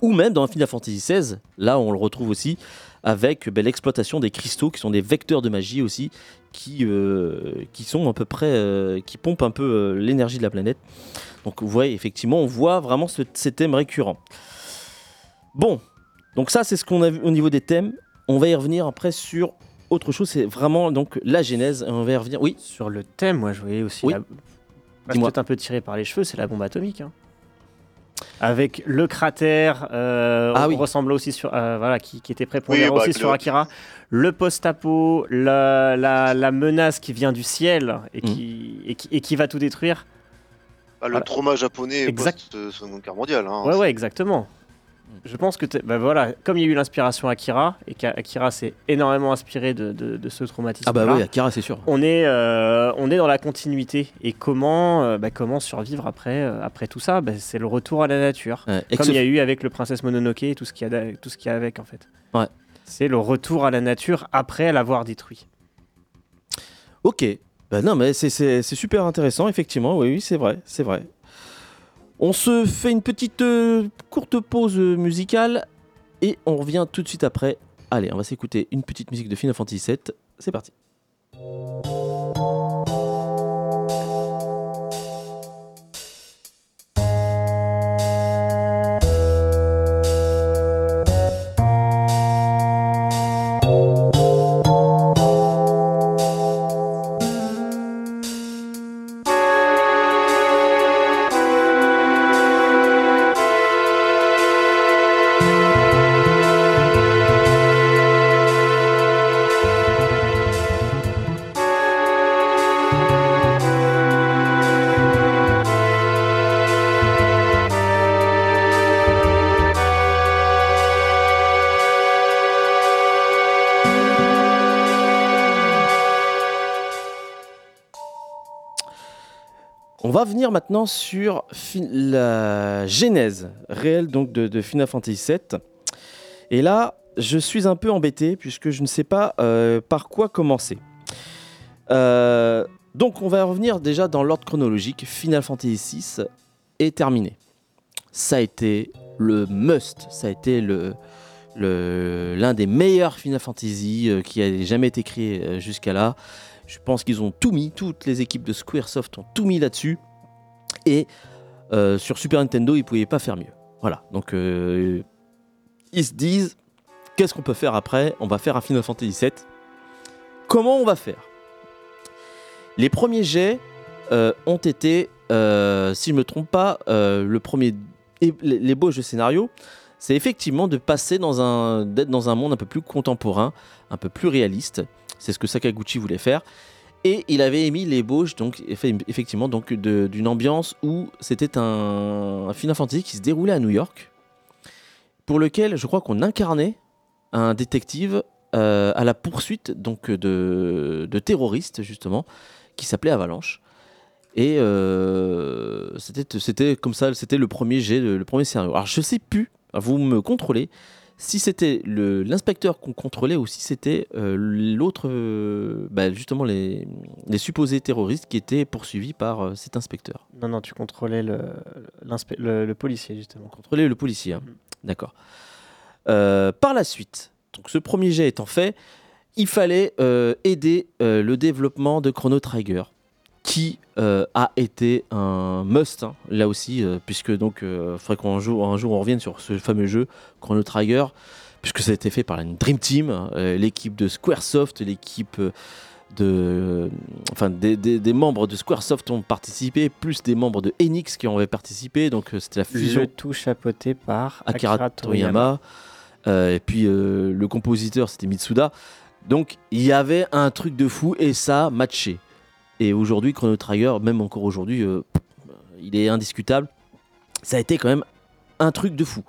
Ou même dans Final Fantasy XVI, là on le retrouve aussi avec ben, l'exploitation des cristaux qui sont des vecteurs de magie aussi, qui, euh, qui sont à peu près, euh, qui pompent un peu euh, l'énergie de la planète. Donc vous voyez, effectivement, on voit vraiment ce, ces thèmes récurrents. Bon, donc ça c'est ce qu'on a vu au niveau des thèmes. On va y revenir après sur autre chose, c'est vraiment donc la genèse. On va y revenir. Oui, Sur le thème, moi je voyais aussi. Oui. La... Bah, peut-être un peu tiré par les cheveux, c'est la bombe atomique. hein. Avec le cratère, euh, Ah on oui. ressemble aussi sur, euh, voilà, qui, qui était prépondérant Oui, bah, aussi sur Akira. Le post-apo, la, la, la menace qui vient du ciel et qui, et qui, et qui va tout détruire. Ah, le Voilà. trauma japonais Exact. post Seconde Guerre mondiale hein. Ouais, ouais, exactement. Je pense que, bah voilà, comme il y a eu l'inspiration Akira, et qu'Akira s'est énormément inspiré de, de, de ce traumatisme. ah bah oui, Akira c'est sûr. on est, euh, on est dans la continuité. Et comment, euh, bah, comment survivre après, euh, après tout ça? Bah, C'est le retour à la nature. Ouais, Comme il y a eu avec le Princesse Mononoke et tout ce qu'il y, a da- tout ce qu'il y a avec, en fait. Ouais. C'est le retour à la nature après l'avoir détruit. Ok. Bah non, mais c'est super intéressant, effectivement. Oui, oui, c'est vrai, c'est vrai. On se fait une petite euh, courte pause euh, musicale et on revient tout de suite après. Allez, on va s'écouter une petite musique de Final Fantasy VII. C'est parti. Maintenant sur la genèse réelle donc de, Final Fantasy VII. Et là, je suis un peu embêté puisque je ne sais pas euh, par quoi commencer. Euh, donc, on va revenir déjà dans l'ordre chronologique. Final Fantasy VI est terminé. Ça a été le must. Ça a été le l'un des meilleurs Final Fantasy euh, qui a jamais été créé jusqu'à là. Je pense qu'ils ont tout mis, toutes les équipes de Squaresoft ont tout mis là-dessus. Et euh, sur Super Nintendo, ils pouvaient pas faire mieux. Voilà, donc euh, ils se disent, qu'est-ce qu'on peut faire après? On va faire un Final Fantasy VII. Comment on va faire? Les premiers jets euh, ont été, si je me trompe pas, le premier l'ébauche de scénario, c'est effectivement de passer d'être dans un monde un peu plus contemporain, un peu plus réaliste. C'est ce que Sakaguchi voulait faire. Et il avait émis l'ébauche, donc effe- effectivement, donc d'une ambiance où c'était un, Final Fantasy qui se déroulait à New York, pour lequel je crois qu'on incarnait un détective euh, à la poursuite donc de, de terroristes justement, qui s'appelait Avalanche. Et euh, c'était comme ça, c'était le premier jet, le premier scénario. Alors je sais plus, vous me contrôlez, si c'était l'inspecteur qu'on contrôlait ou si c'était euh, l'autre, euh, bah, justement les, les supposés terroristes qui étaient poursuivis par euh, cet inspecteur. Non, non, tu contrôlais le, l'inspe- le, le policier, justement. Contrôler le policier, hein. Mhm. d'accord. Par la suite, donc ce premier jet étant fait, il fallait aider le développement de Chrono Trigger, qui euh, a été un must hein, là aussi, euh, puisque donc il faudrait qu'un jour, un jour on revienne sur ce fameux jeu Chrono Trigger, puisque ça a été fait par une Dream Team, euh, l'équipe de Squaresoft, l'équipe euh, de, enfin des, des- des membres de Squaresoft ont participé, plus des membres de Enix qui ont avaient participé, donc euh, c'était la fusion Le tout chapeauté par Akira, Toriyama. Euh, et puis euh, le compositeur c'était Mitsuda. Donc il y avait un truc de fou et ça matché. Et aujourd'hui Chrono Trigger, même encore aujourd'hui, euh, il est indiscutable. Ça a été quand même un truc de fou.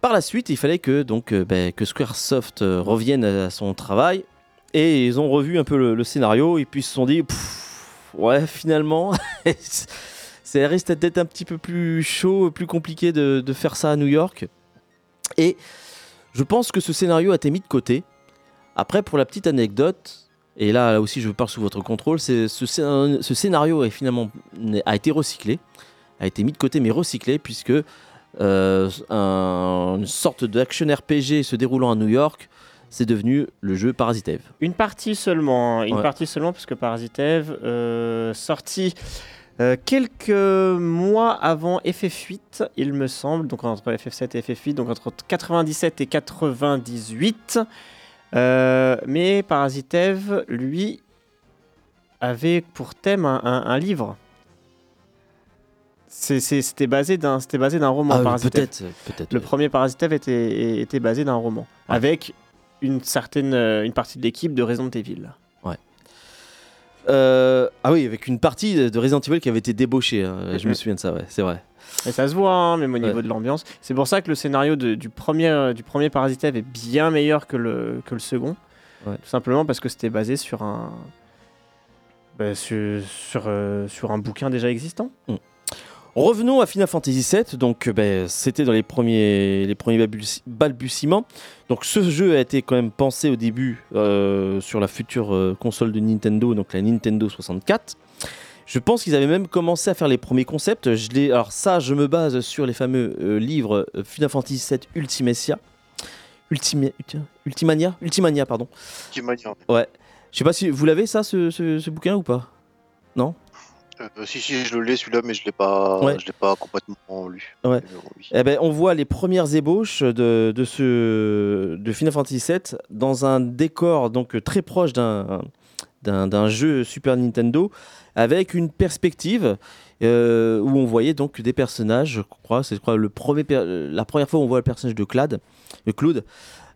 Par la suite, il fallait que donc euh, ben, que Squaresoft euh, revienne à son travail et ils ont revu un peu le, scénario et puis ils se sont dit ouais finalement ça risque d'être un petit peu plus chaud, plus compliqué de faire ça à New York. Et je pense que ce scénario a été mis de côté. Après, pour la petite anecdote, et là, là aussi je parle sous votre contrôle, ce, scén- ce scénario est finalement a été recyclé, a été mis de côté mais recyclé puisque euh, un- une sorte d'action RPG se déroulant à New York, c'est devenu le jeu Parasite Eve. Une partie seulement, hein, une Ouais. partie seulement, puisque Parasite Eve, euh, sorti euh, quelques mois avant FF8, il me semble, donc entre FF7 et FF8, donc entre 97 et 98. Euh, mais Parasite Eve, lui, avait pour thème un, un- un livre. C'était basé d'un c'était basé d'un roman. Ah, peut-être, peut-être. Le premier Parasite Eve était, était basé d'un roman, Ouais. avec une certaine euh, une partie de l'équipe de Resident Evil. Euh, ah oui, avec une partie de Resident Evil qui avait été débauchée. hein, Je me Mhm. souviens de ça, ouais, c'est vrai. Et ça se voit, hein, même au niveau Ouais. de l'ambiance. C'est pour ça que le scénario de- du, premier, euh, du premier Parasite Eve est bien meilleur que le, que le second. Ouais. Tout simplement parce que c'était basé sur un, bah, sur, sur, euh, sur un bouquin déjà existant. Revenons à Final Fantasy VII. Donc, euh, ben, c'était dans les premiers, les premiers balbuti- balbutiements. Donc, ce jeu a été quand même pensé au début euh, sur la future euh, console de Nintendo, donc la Nintendo 64. Je pense qu'ils avaient même commencé à faire les premiers concepts. Je alors ça, je me base sur les fameux euh, livres Final Fantasy VII Ultimecia. Ultima- Ultimania? Ultimania, pardon. Qui mania. Je sais pas si vous l'avez ça, ce, ce- ce bouquin ou pas? Euh, si, si, je l'ai celui-là, mais je l'ai pas, Ouais. je l'ai pas complètement lu. Ouais. Euh. Eh ben, on voit les premières ébauches de, de, ce, de Final Fantasy VII dans un décor donc très proche d'un, d'un, d'un jeu Super Nintendo avec une perspective euh, où on voyait donc des personnages, je crois, c'est je crois, le premier per- la première fois où on voit le personnage de Claude, de Claude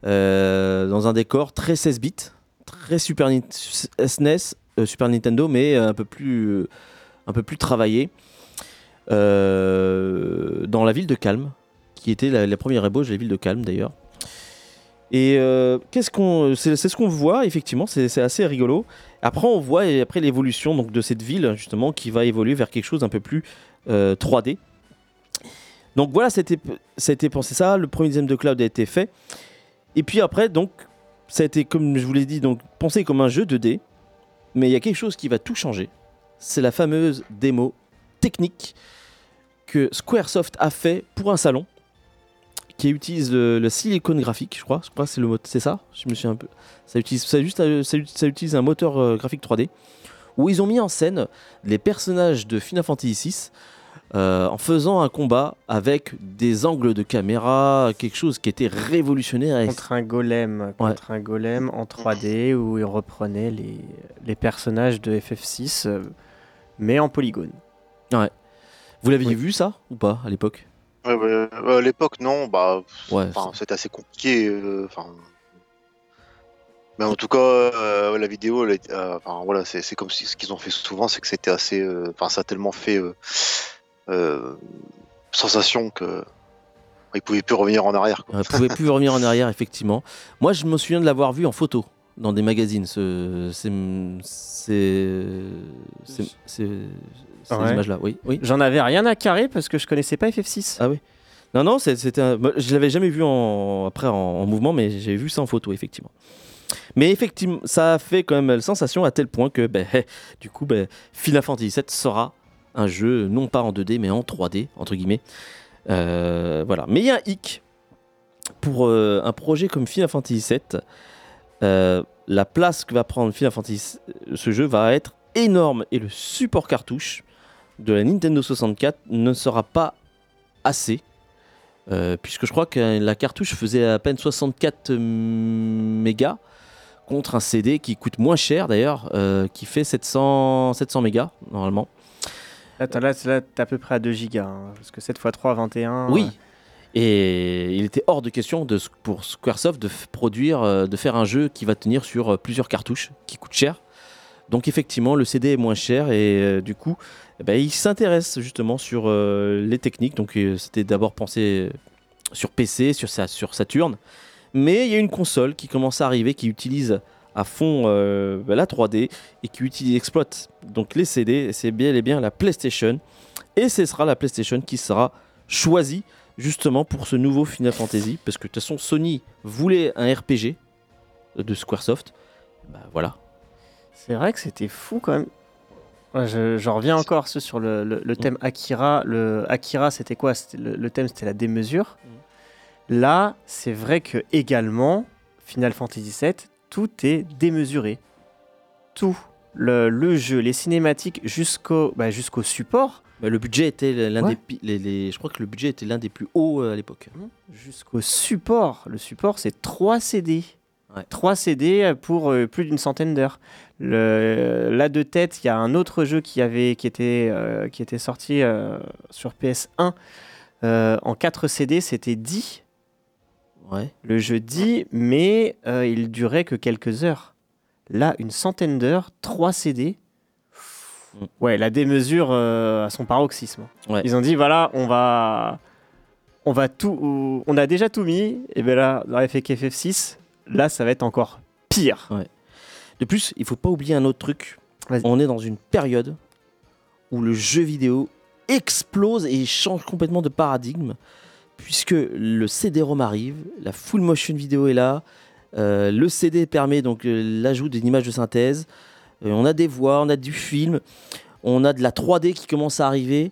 euh, dans un décor très 16 bits, très Super SNES, euh, Super Nintendo, mais un peu plus, un peu plus travaillé euh, dans la ville de Calme, qui était la, première ébauche de la ville de Calme d'ailleurs. Et euh, qu'est-ce qu'on, c'est, ce qu'on voit effectivement, c'est, assez rigolo. Après, on voit et après l'évolution donc de cette ville justement qui va évoluer vers quelque chose d'un peu plus euh, 3D. Donc voilà, ça a été pensé ça. Le premier dixième de cloud a été fait. Et puis après, donc, ça a été comme je vous l'ai dit, donc pensé comme un jeu 2D. Mais il y a quelque chose qui va tout changer. C'est la fameuse démo technique que Squaresoft a fait pour un salon qui utilise le, le silicon graphique, je crois. Je crois que c'est le mot, c'est ça. Je me suis un peu. Ça utilise, ça juste, ça, ça utilise un moteur euh, graphique 3D où ils ont mis en scène les personnages de Final Fantasy VI euh, en faisant un combat avec des angles de caméra, quelque chose qui était révolutionnaire. Contre un golem, contre un golem en 3D où il reprenait les, les personnages de FF6, euh, mais en polygone. Vous l'aviez Oui. vu ça ou pas à l'époque? Ouais, ouais, ouais, à l'époque, non, bah, Ouais. c'était assez compliqué. euh, Enfin, mais en tout cas, euh, la vidéo, elle euh, enfin, voilà, c'est comme si ce qu'ils ont fait souvent, c'est que c'était assez, euh, enfin, ça a tellement fait euh, euh, sensation que ils pouvaient plus revenir en arrière. Quoi. On ne pouvait plus revenir en arrière, effectivement. Moi, je me souviens de l'avoir vu en photo dans des magazines. Ce, ces, ces, ces- ces- ces Ouais. images-là. Oui, oui. J'en avais rien à carrer parce que je connaissais pas FF6. Ah oui. Non, non, c'était. un- Je l'avais jamais vu en, après en, en mouvement, mais j'ai vu ça en photo, effectivement. Mais effectivement, ça a fait quand même la sensation à tel point que, ben, du coup, ben, Final Fantasy VII sera un jeu non pas en 2D, mais en 3D, entre guillemets. Euh, voilà. Mais il y a un hic pour euh, un projet comme Final Fantasy VII. Euh, la place que va prendre Final Fantasy, ce jeu va être énorme et le support cartouche de la Nintendo 64 ne sera pas assez. Euh, puisque je crois que la cartouche faisait à peine 64 mégas contre un CD qui coûte moins cher d'ailleurs, euh, qui fait 700, 700 mégas normalement. Attends, là, là t'es à peu près à 2 gigas. hein, parce que 7 x 3, 21. Oui. Et il était hors de question pour Squaresoft de produire, euh, de faire un jeu qui va tenir sur euh, plusieurs cartouches, qui coûte cher. Donc effectivement, le CD est moins cher et euh, du coup, eh ben, il s'intéresse justement sur les techniques. Donc c'était d'abord pensé sur PC, sur, sa, sur Saturn. Mais il y a une console qui commence à arriver, qui utilise à fond ben, la 3D et qui exploite donc les CD. C'est bien et bien la PlayStation. Et ce sera la PlayStation qui sera choisie justement pour ce nouveau Final Fantasy. Parce que de toute façon, Sony voulait un RPG de Squaresoft. Bah voilà. C'est vrai que c'était fou quand même. Ouais, je, j'en reviens encore ce sur le, le- le thème Akira. Le Akira, c'était quoi? Le, le thème, c'était la démesure. Là, c'est vrai que également, Final Fantasy VII, tout est démesuré. Tout. Le, jeu, les cinématiques jusqu'au bah, jusqu'au support, Bah, le budget était l'un Ouais. des, pi- les, les- je crois que le budget était l'un des plus hauts euh, à l'époque. jusqu'au support. Le support, c'est 3 CD. Ouais. 3 CD pour euh, plus d'une centaine d'heures. Le- Là de tête, il y a un autre jeu qui, avait, qui, était, euh, qui était sorti euh, sur PS1 euh, en 4 CD, c'était 10. Ouais. Le jeu 10, mais euh, il durait que quelques heures. Là, une centaine d'heures, 3 CD. Mm. Ouais, la démesure euh, à son paroxysme. Ouais. Ils ont dit voilà, on va, on va tout, on a déjà tout mis. Et bien là, dans FF FF6, là, ça va être encore pire. De plus, il faut pas oublier un autre truc. On est dans une période où le jeu vidéo explose et change complètement de paradigme, puisque le CD-ROM arrive, la full motion vidéo est là, euh, le CD permet donc euh, l'ajout d'une image de synthèse, on a des voix, on a du film, on a de la 3D qui commence à arriver,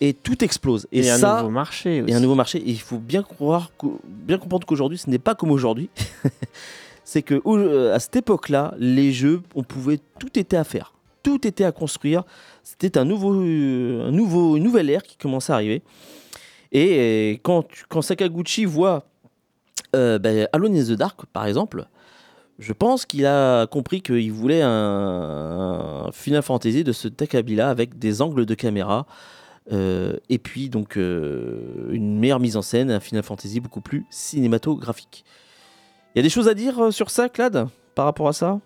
et tout explose. Et, Et, un ça, nouveau marché aussi. et un nouveau marché. Et il faut bien croire, bien comprendre qu'aujourd'hui, ce n'est pas comme aujourd'hui. c'est que euh, à cette époque-là, les jeux, on pouvait, tout était à faire, tout était à construire. C'était un nouveau, euh, un nouveau, une nouvelle ère qui commençait à arriver. Et euh, quand Sakaguchi voit euh, ben, Alone in the Dark, par exemple, je pense qu'il a compris qu'il voulait un, Final Fantasy de ce acabit-là avec des angles de caméra. euh, et puis donc euh, une meilleure mise en scène, un Final Fantasy beaucoup plus cinématographique. Il y a des choses à dire euh, sur ça, Clad, par rapport à ça?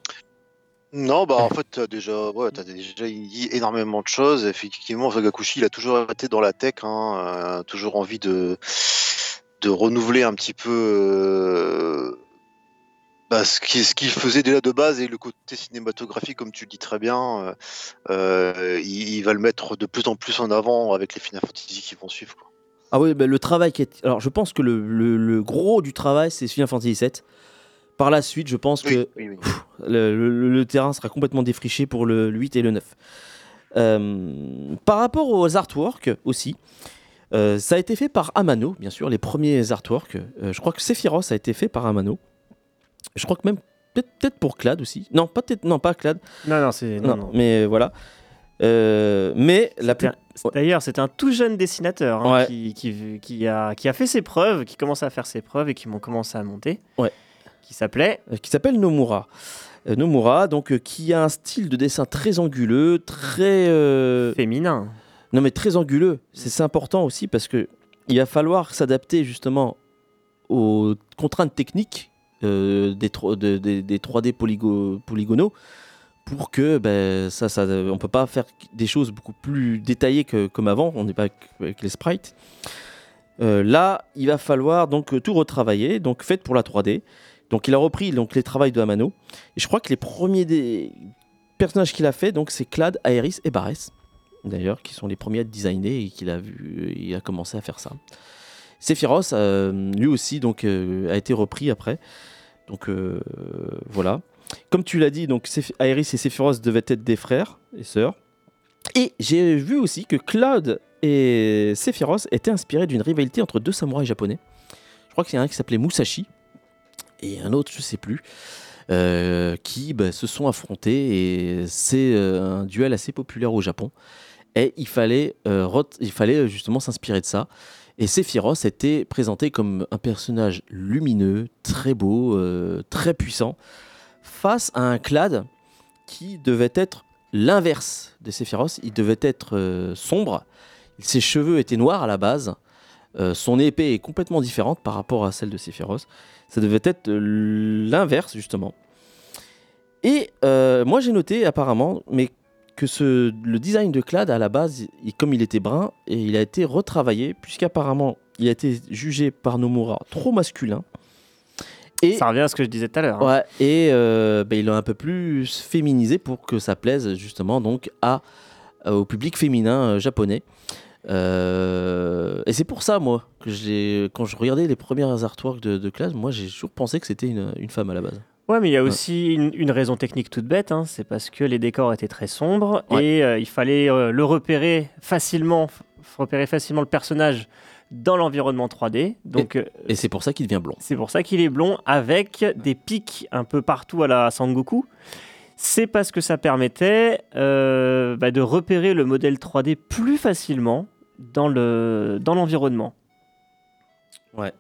Non, bah en fait, t'as déjà, ouais, t'as déjà dit énormément de choses. Effectivement, Sagakushi, il a toujours été dans la tech, hein, toujours envie de, de renouveler un petit peu bah, ce qu'il ce faisait déjà de base et le côté cinématographique, comme tu le dis très bien, euh, euh, il, il va le mettre de plus en plus en avant avec les Final Fantasy qui vont suivre. quoi. Ah oui, bah, le travail qui est. Alors, je pense que le, le- le gros du travail, c'est Final Fantasy VII. Par la suite, je pense que oui, oui. le, le- le terrain sera complètement défriché pour le, le 8 et le 9. Euh, par rapport aux artworks aussi, euh, ça a été fait par Amano, bien sûr, les premiers artworks. Je crois que Sephiroth a été fait par Amano. Je crois que même peut-être pour Clad aussi. Non, pas peut-être non pas Clad. Non, non, c'est. Non, Non, non. mais voilà. Euh, mais la plus... D'ailleurs, c'était un tout jeune dessinateur hein, Ouais. qui, qui, qui a, qui a fait ses preuves, qui commençait à faire ses preuves et qui m'ont commencé à monter. Ouais. Qui s'appelait. euh, qui s'appelle Nomura. Euh, Nomura, donc qui a un style de dessin très anguleux, très Féminin. non mais très anguleux. C'est c'est important aussi parce que il va falloir s'adapter justement aux contraintes techniques euh, des, de- des- des 3D polygo- polygonaux pour que ben, ça, ça, on peut pas faire des choses beaucoup plus détaillées que comme avant. On n'est pas avec, les sprites. Euh, là, il va falloir donc euh, tout retravailler, donc fait pour la 3D. Donc il a repris donc les travaux de Amano. Et je crois que les premiers des personnages qu'il a fait, donc c'est Clad, Aeris et Barès, d'ailleurs, qui sont les premiers à être designés et qu'il a vu, il a commencé à faire ça. Sephiroth, lui aussi, donc a été repris après. Donc euh, voilà. Comme tu l'as dit, donc et Sephiroth devaient être des frères et sœurs. Et j'ai vu aussi que Cloud et Sephiroth étaient inspirés d'une rivalité entre deux samouraïs japonais. Je crois qu'il y en a un qui s'appelait Musashi et un autre, je sais plus, euh, qui bah, se sont affrontés et c'est euh, un duel assez populaire au Japon. Et il fallait, justement s'inspirer de ça. Et Sephiroth était présenté comme un personnage lumineux, très beau, euh, très puissant, face à un Clad qui devait être l'inverse de Sephiroth. Il devait être euh, sombre. Ses cheveux étaient noirs à la base. Euh, son épée est complètement différente par rapport à celle de Sephiroth. Ça devait être l'inverse, justement. Et moi, j'ai noté, apparemment, mais que ce, le design de Clad, à la base, il- comme il était brun, et il a été retravaillé, puisqu'apparemment, il a été jugé par Nomura trop masculin. Et, Ça revient à ce que je disais tout à l'heure. hein. ouais, et euh, ben, il l'a un peu plus féminisé pour que ça plaise, justement, donc à, euh, au public féminin euh, japonais. Euh, et c'est pour ça, moi, que quand je regardais les premières artworks de, de Clad, moi, j'ai toujours pensé que c'était une, une femme à la base. Ouais, mais il y a aussi une, une raison technique toute bête. hein, c'est parce que les décors étaient très sombres Ouais. et euh, il fallait euh, le repérer facilement, repérer facilement le personnage dans l'environnement 3D. Donc euh, Et c'est pour ça qu'il devient blond. c'est pour ça qu'il est blond avec des pics un peu partout à la Sangoku. C'est parce que ça permettait euh, bah, de repérer le modèle 3D plus facilement dans le dans l'environnement. Ouais.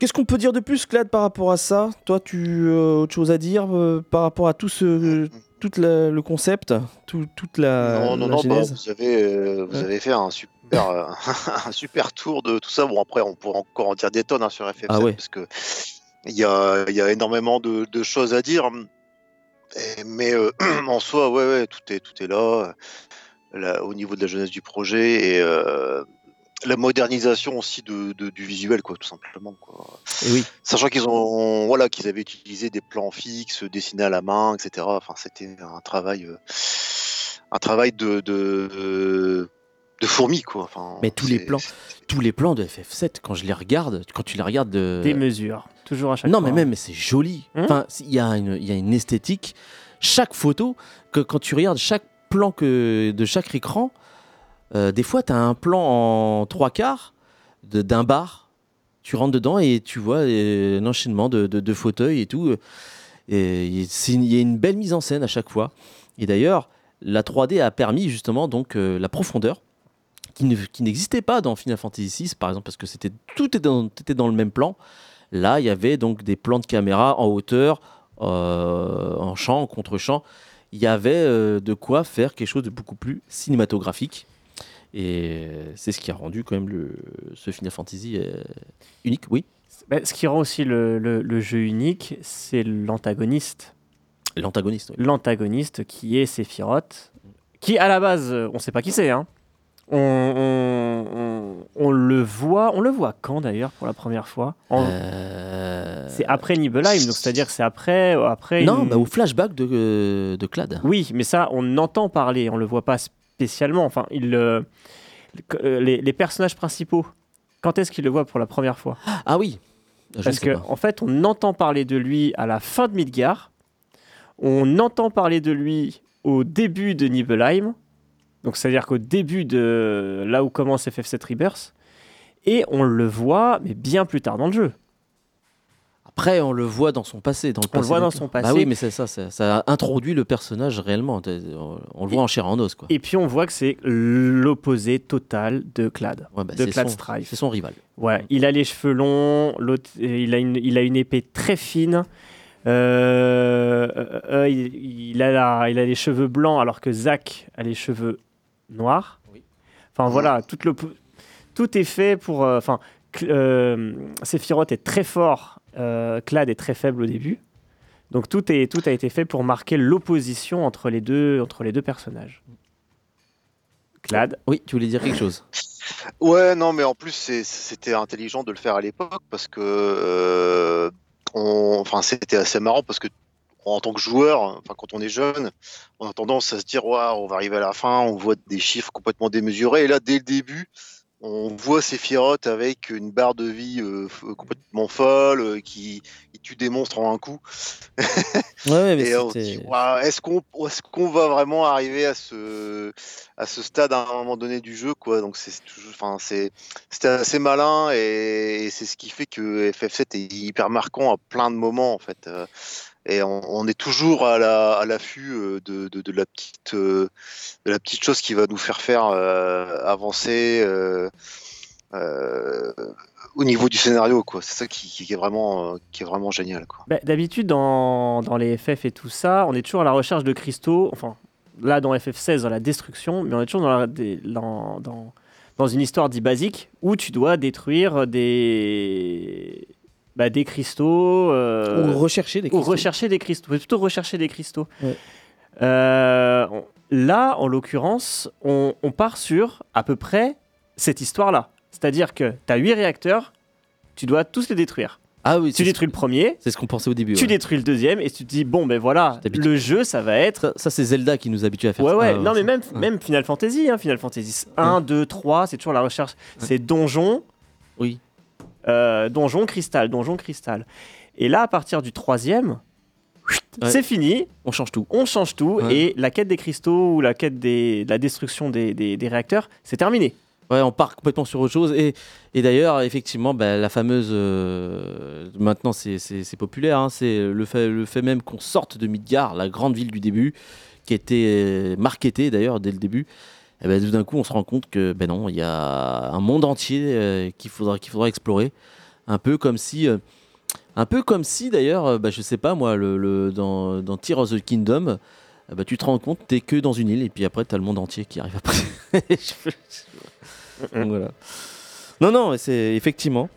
Qu'est-ce qu'on peut dire de plus, Clad, par rapport à ça? Toi, tu as autre chose à dire euh, par rapport à tout ce, tout la- le concept, tout- toute la, non, non, la non, bah, vous, avez, euh, vous Ouais. avez fait un super, euh, un super tour de tout ça. Bon, après, on pourrait encore en dire des tonnes hein, sur FF7 Ah ouais. parce que il y a, y a énormément de, de choses à dire. Et- mais euh, en soi, ouais, ouais, tout est, tout est là, là, au niveau de la jeunesse du projet et euh, la modernisation aussi de, de- du visuel, quoi, tout simplement. Quoi. Et oui. Sachant qu'ils ont, voilà, qu'ils avaient utilisé des plans fixes, dessinés à la main, etc. Enfin, c'était un travail, euh, un travail de, de, de fourmi, quoi. Enfin, Mais tous les plans. Tous les plans de FF7, quand je les regarde, quand tu les regardes de... Des mesures, toujours à chaque Non, fois. mais même, c'est joli. Hum Enfin, il y, a une- il y a une esthétique. Chaque photo, que quand tu regardes chaque plan que, de chaque écran, euh, des fois, tu as un plan en trois quarts d'un bar. Tu rentres dedans et tu vois euh, un enchaînement de, fauteuils et tout. Et il y a une belle mise en scène à chaque fois. Et d'ailleurs, la 3D a permis justement donc euh, la profondeur qui ne- qui n'existait pas dans Final Fantasy VI, par exemple, parce que c'était tout était dans, était dans le même plan. Là, il y avait donc des plans de caméra en hauteur, euh, en champ, en contre-champ. Il y avait euh, de quoi faire quelque chose de beaucoup plus cinématographique. Et euh, c'est ce qui a rendu quand même le, ce Final Fantasy euh, unique, oui. Bah, ce qui rend aussi le, le- le jeu unique, c'est l'antagoniste. L'antagoniste. oui. L'antagoniste qui est Sephiroth, qui à la base, euh, on sait pas qui c'est. Hein. On, on- on- on le voit, on le voit quand d'ailleurs pour la première fois? En- Euh, c'est après Nibelheim, donc c'est-à-dire que c'est après. après Non, une- bah, au flashback de, de Clad. Oui, mais ça, on entend parler, on le voit pas spécialement. Enfin, il, euh, le- les, les personnages principaux, quand est-ce qu'ils le voient pour la première fois? Ah oui Je ne Parce sais que pas. en fait, on entend parler de lui à la fin de Midgard, on entend parler de lui au début de Nibelheim, donc c'est-à-dire qu'au début de là où commence FF7 Rebirth, et on le voit, mais bien plus tard dans le jeu. Après, on le voit dans son passé. Dans le On le voit dans son Bah passé. oui, mais c'est ça, ça, ça a introduit le personnage réellement. On le voit en chair en os, quoi. Et puis on voit que c'est l'opposé total de Clad. Ouais, bah, de Clad son- Strife. C'est son rival. Ouais, il a les cheveux longs, euh, il a une, il a une épée très fine. Euh, euh, il, il a la- il a les cheveux blancs alors que Zack a les cheveux noirs. Oui. Enfin voilà, tout, le, tout est fait pour. euh, Enfin, euh, Sephiroth est très fort, Clad est très faible au début. Donc tout, est, tout a été fait pour marquer l'opposition entre les deux, entre les deux personnages. Clad, Oui, tu voulais dire quelque chose Ouais, non, mais en plus, c'était intelligent de le faire à l'époque parce que. euh, on- Enfin, c'était assez marrant parce que. En tant que joueur, enfin quand on est jeune, on a tendance à se dire waouh, on va arriver à la fin, on voit des chiffres complètement démesurés. Et là, dès le début, on voit Sephiroth avec une barre de vie euh, f- complètement folle, euh, qui tue des monstres en un coup. Ouais, mais Et on se dit, est-ce qu'on est va vraiment arriver à ce, à ce stade à un moment donné du jeu quoi? Donc c'est toujours, enfin c'est c'était assez malin et, et c'est ce qui fait que FF7 est hyper marquant à plein de moments en fait. Et on, est toujours à la à l'affût euh, de, de, de la petite euh, de la petite chose qui va nous faire faire euh, avancer. au niveau du scénario quoi c'est ça qui, est vraiment qui est vraiment génial quoi Bah, D'habitude, dans, dans les FF et tout ça, on est toujours à la recherche de cristaux. Enfin, là, dans FF16, dans la destruction, mais on est toujours dans, la- dans, dans, dans une histoire dit basique où tu dois détruire des, bah, des cristaux. euh, Ou rechercher des ou cristaux. rechercher des cristaux. Plutôt rechercher des cristaux. Ouais. Euh, on- là, en l'occurrence, on, on part sur à peu près cette histoire-là. C'est-à-dire que tu as huit réacteurs, tu dois tous les détruire. Ah oui, Tu c'est détruis le premier, c'est ce qu'on pensait au début. tu ouais. détruis le deuxième et tu te dis bon ben voilà le jeu ça va être Ça, ça, c'est Zelda qui nous habitue à faire ouais ça. ouais Ah, non mais même Ouais. même Final Fantasy hein, Final Fantasy 1 2 3 c'est toujours la recherche c'est donjon Oui. Euh, donjon cristal donjon cristal et là à partir du troisième Ouais. c'est fini On change tout. on change tout Ouais. et la quête des cristaux ou la quête des, de la destruction des, des- des réacteurs c'est terminé Ouais, on part complètement sur autre chose. Et, et d'ailleurs, effectivement, bah, la fameuse. euh, maintenant, c'est- populaire. hein, c'est le fait, le fait même qu'on sorte de Midgard, la grande ville du début, qui était marketée d'ailleurs dès le début. Et ben, tout d'un coup, on se rend compte que ben non, il y a un monde entier euh, qu'il faudra, qu'il faudra explorer. Un peu comme si. euh, un peu comme si d'ailleurs, euh, bah, je sais pas moi, le, le- dans, dans Tears of the Kingdom, bah, tu te rends compte, t'es que dans une île, et puis après, t'as le monde entier qui arrive après. Donc voilà. Non, non, c'est effectivement.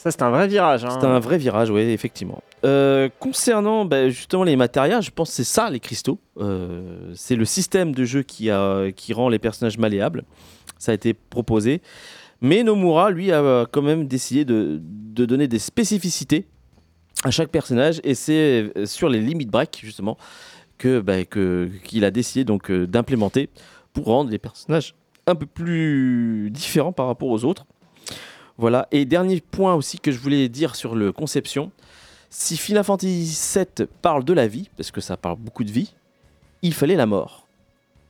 Ça c'est un vrai virage hein. C'est un vrai virage, oui, effectivement. Euh, concernant bah, justement les matérias, je pense que c'est ça les cristaux. Euh, c'est le système de jeu qui, rend les personnages malléables. Ça a été proposé. Mais Nomura, lui, a quand même décidé de, donner des spécificités à chaque personnage. Et c'est euh, sur les limit breaks, justement, bah, qu'il a décidé donc euh, d'implémenter pour rendre les personnages un peu plus différents par rapport aux autres. Voilà. Et dernier point aussi que je voulais dire sur le conception. Si Final Fantasy VII parle de la vie, parce que ça parle beaucoup de vie, il fallait la mort.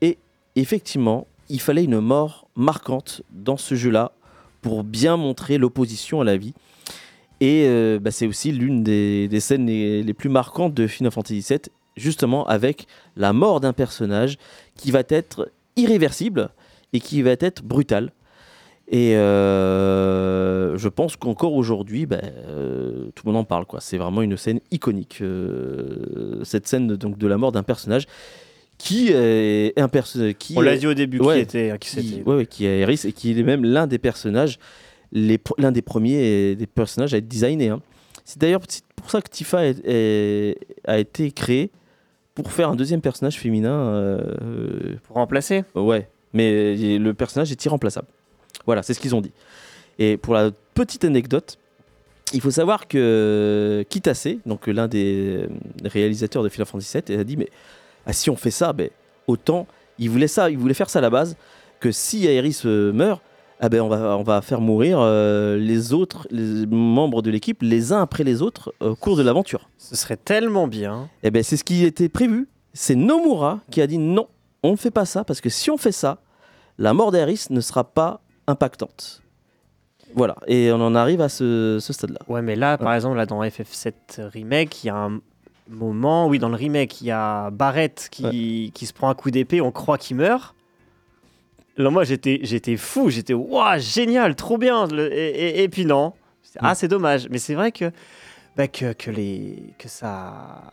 Et effectivement, il fallait une mort marquante dans ce jeu-là pour bien montrer l'opposition à la vie. Et euh, bah, c'est aussi l'une des, scènes les, les plus marquantes de Final Fantasy VII, justement avec la mort d'un personnage qui va être irréversible et qui va être brutal. Et euh, je pense qu'encore aujourd'hui, bah, euh, tout le monde en parle. C'est vraiment une scène iconique. euh, cette scène donc, de la mort d'un personnage qui est un personnage qui on l'a dit au début ouais, qui était qui qui, ouais, ouais, qui est Eris et qui est même l'un des personnages, l'un des premiers des personnages à être designés. hein. C'est d'ailleurs pour ça que Tifa est- est- a été créé pour faire un deuxième personnage féminin. pour remplacer? Ouais, mais le personnage est irremplaçable. Voilà, c'est ce qu'ils ont dit. Et pour la petite anecdote, il faut savoir que Kitase, donc l'un des réalisateurs de Final Fantasy VII, a dit mais ah, si on fait ça, ben, autant il voulait ça, il voulait faire ça à la base que si Aeris euh, meurt, ah ben on va on va faire mourir euh, les autres les membres de l'équipe les uns après les autres au cours de l'aventure. Ce serait tellement bien. Et ben c'est ce qui était prévu. C'est Nomura qui a dit non, on ne fait pas ça parce que si on fait ça, la mort d'Aeris ne sera pas impactante. Voilà, et on en arrive à ce, ce stade-là. Ouais, mais là, par exemple, là dans FF7 Remake, il y a un moment, oui, dans le remake, il y a Barrett qui, qui se prend un coup d'épée, on croit qu'il meurt. Là, moi, j'étais, j'étais fou, j'étais, waouh, génial, trop bien. Le- et, et- et puis non, ah, c'est dommage. Mais c'est vrai que, bah, que, que, les, que ça.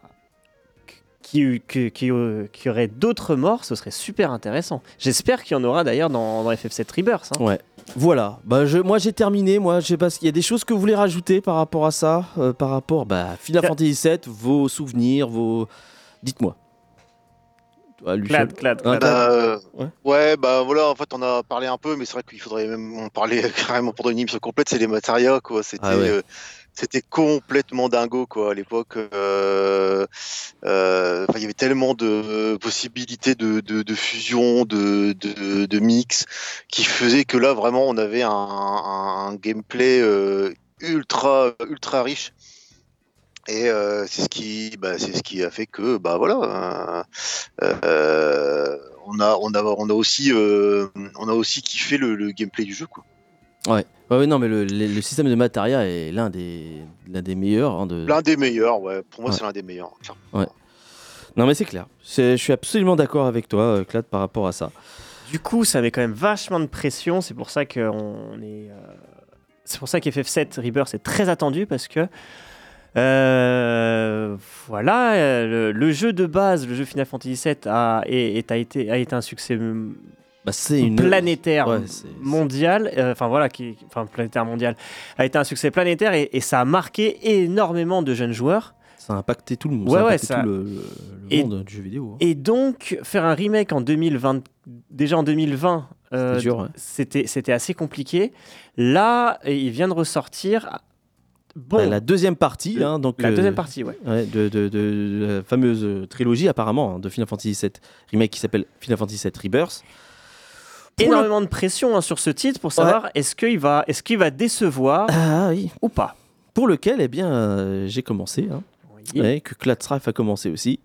Qu'il y, que- qu'il y- qu'il y aurait d'autres morts, ce serait super intéressant. J'espère qu'il y en aura d'ailleurs dans, dans FF7 Rebirth. hein. Ouais. Voilà, bah je, moi j'ai terminé, moi je sais pas s'il y a des choses que vous voulez rajouter par rapport à ça, euh, par rapport bah, Final Fantasy VII, vos souvenirs, vos... Dites-moi. Luciol. Clad, clad, Hein, clad. Clad Euh, Ouais. ouais. bah voilà, en fait, on a parlé un peu, mais c'est vrai qu'il faudrait même en parler carrément pendant une émission complète. C'est les matérias, quoi. C'était, Ah ouais. euh, c'était complètement dingo, quoi. À l'époque, euh, euh, il y avait tellement de possibilités de, fusion, de, mix, qui faisait que là, vraiment, on avait un, gameplay euh, ultra, ultra riche. Et c'est ce qui, bah, c'est ce qui a fait que, bah voilà, on a, on a, aussi, on a aussi kiffé le, le gameplay du jeu, quoi. Ouais, ouais, non, mais le, le- le système de Mataria est l'un des, l'un des meilleurs. hein, de... L'un des meilleurs, ouais. Pour moi, Ouais. c'est l'un des meilleurs. clairement. Non, mais c'est clair. C'est- Je suis absolument d'accord avec toi, euh, Clad, par rapport à ça. Du coup, ça met quand même vachement de pression. C'est pour ça qu'on est. euh, C'est pour ça qu'FF7 Rebirth est très attendu parce que. euh, voilà, euh, le, le jeu de base, le jeu Final Fantasy VII a, est- est- a, été, a été un succès Bah, c'est une planétaire Ouais, c'est- mondial, euh, enfin voilà, qui, enfin planétaire mondial, a été un succès planétaire et, et ça a marqué énormément de jeunes joueurs. Ça a impacté tout le monde. Ouais, ça a ouais, impacté ça- tout le, le- le Et- monde du jeu vidéo. hein. Et donc faire un remake en 2020, déjà en 2020, euh, ouais. c'était assez compliqué. Là, il vient de ressortir. Bon, Bah, la deuxième partie, Le- hein, donc la euh, deuxième partie, ouais. de, de- de- de la fameuse euh, trilogie apparemment hein, de Final Fantasy VII remake qui s'appelle Final Fantasy VII Rebirth. Le- Énormément de pression hein, sur ce titre pour savoir est-ce qu'il va, est qu'il va décevoir Ah oui. ou pas. Pour lequel, eh bien, euh, j'ai commencé. hein. Oui. Ouais, que Clatstrafe a commencé aussi.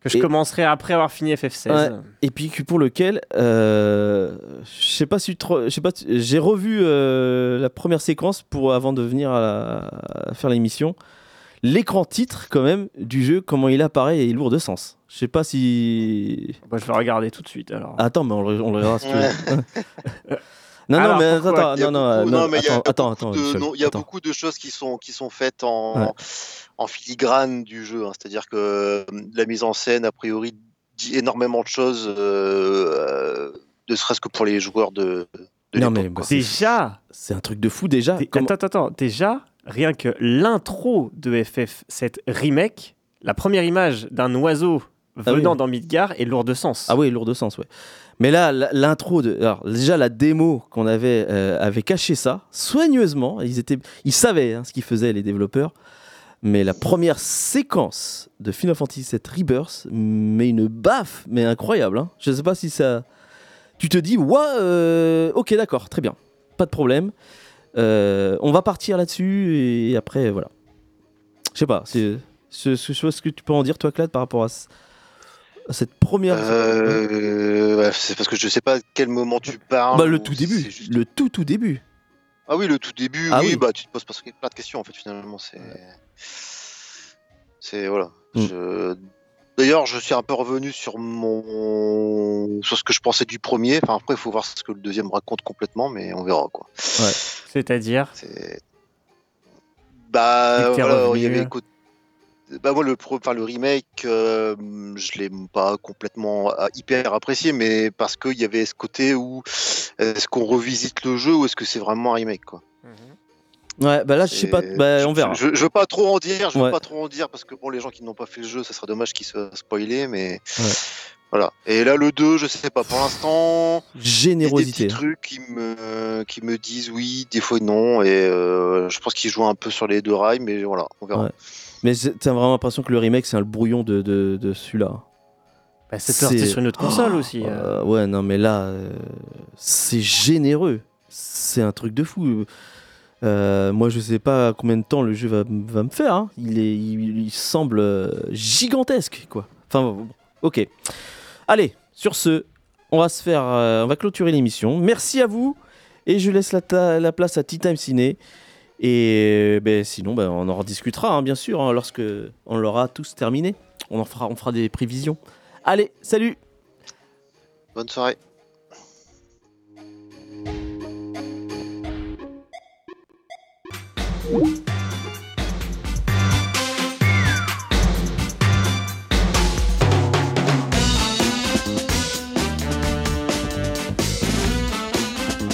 Que je Et- commencerai après avoir fini FF16. Ouais. Et puis pour lequel, euh, je sais pas si je sais pas, j'ai revu euh, la première séquence pour avant de venir à, la- à faire l'émission. L'écran titre quand même du jeu, comment il apparaît est lourd de sens. Je sais pas si. Bah, je vais regarder tout de suite alors. Attends, mais on le, on le verra si tu veux. non, Alors, non, mais pourquoi attends, Il y a non, non, beaucoup- non, non, mais il y a attends, il y a beaucoup de choses qui sont, qui sont faites en, Ouais. en filigrane du jeu. hein. C'est-à-dire que euh, la mise en scène, a priori, dit énormément de choses, euh, euh, ne serait-ce que pour les joueurs de, de Non, mais Déjà, C'est un truc de fou déjà. Comment- Attends, attends, attends. Déjà, rien que l'intro de FF7 Remake, la première image d'un oiseau Ah venant oui. dans Midgar est lourde de sens. Ah oui, lourd de sens, ouais. Mais là, l'intro de. Alors, déjà, la démo qu'on avait euh, avait caché ça soigneusement. Ils, étaient, ils savaient hein, ce qu'ils faisaient, les développeurs. Mais la première séquence de Final Fantasy VII Rebirth met une baffe, mais incroyable. hein. Je sais pas si ça. Tu te dis, ouais, euh, ok, d'accord, très bien. Pas de problème. Euh, on va partir là-dessus et après, voilà. Je sais pas. C'est. Ce, que tu peux en dire, toi, Claude, par rapport à, ce- à cette première. Euh, c'est parce que je sais pas à quel moment tu parles. Bah, le ou tout début. juste- Le tout, tout début. Ah oui, le tout début, Ah oui, oui. bah tu te poses pas plein de questions en fait finalement. C'est, c'est voilà. Mm. Je- D'ailleurs, je suis un peu revenu sur mon, sur ce que je pensais du premier. Enfin après, il faut voir ce que le deuxième raconte complètement, mais on verra quoi. C'est-à-dire C'est, bah voilà, il y avait bah moi le pro... enfin, le remake, euh, je l'ai pas complètement euh, hyper apprécié, mais parce qu'il y avait ce côté où est-ce qu'on revisite le jeu ou est-ce que c'est vraiment un remake quoi. Ouais, bah là, je sais pas. Bah, on verra. Je, je veux pas trop en dire, je veux pas trop en dire parce que pour les gens qui n'ont pas fait le jeu, ça serait dommage qu'ils soient spoilés, mais Ouais. Voilà. Et là, le 2, je sais pas. Pour l'instant, il y a des Générosité. petits trucs qui me, qui me disent oui, des fois non. Et euh, je pense qu'ils jouent un peu sur les deux rails, mais voilà, on verra. Ouais. Mais c'est- t'as vraiment l'impression que le remake, c'est un brouillon de, de, de celui-là. Bah, c'est sorti sur une autre console aussi. euh. Euh, ouais, non, mais là, euh, c'est généreux. C'est un truc de fou. Euh, moi, je sais pas combien de temps le jeu va, me faire. hein. Il, est, il, semble euh, gigantesque, quoi. Enfin, ok. Allez, sur ce, on va se faire, euh, on va clôturer l'émission. Merci à vous et je laisse la place à Tea Time Ciné. Et ben, sinon, ben, on en rediscutera, hein, bien sûr, hein, lorsque on l'aura tous terminé. On en fera, on fera des prévisions. Allez, salut Bonne soirée. 음.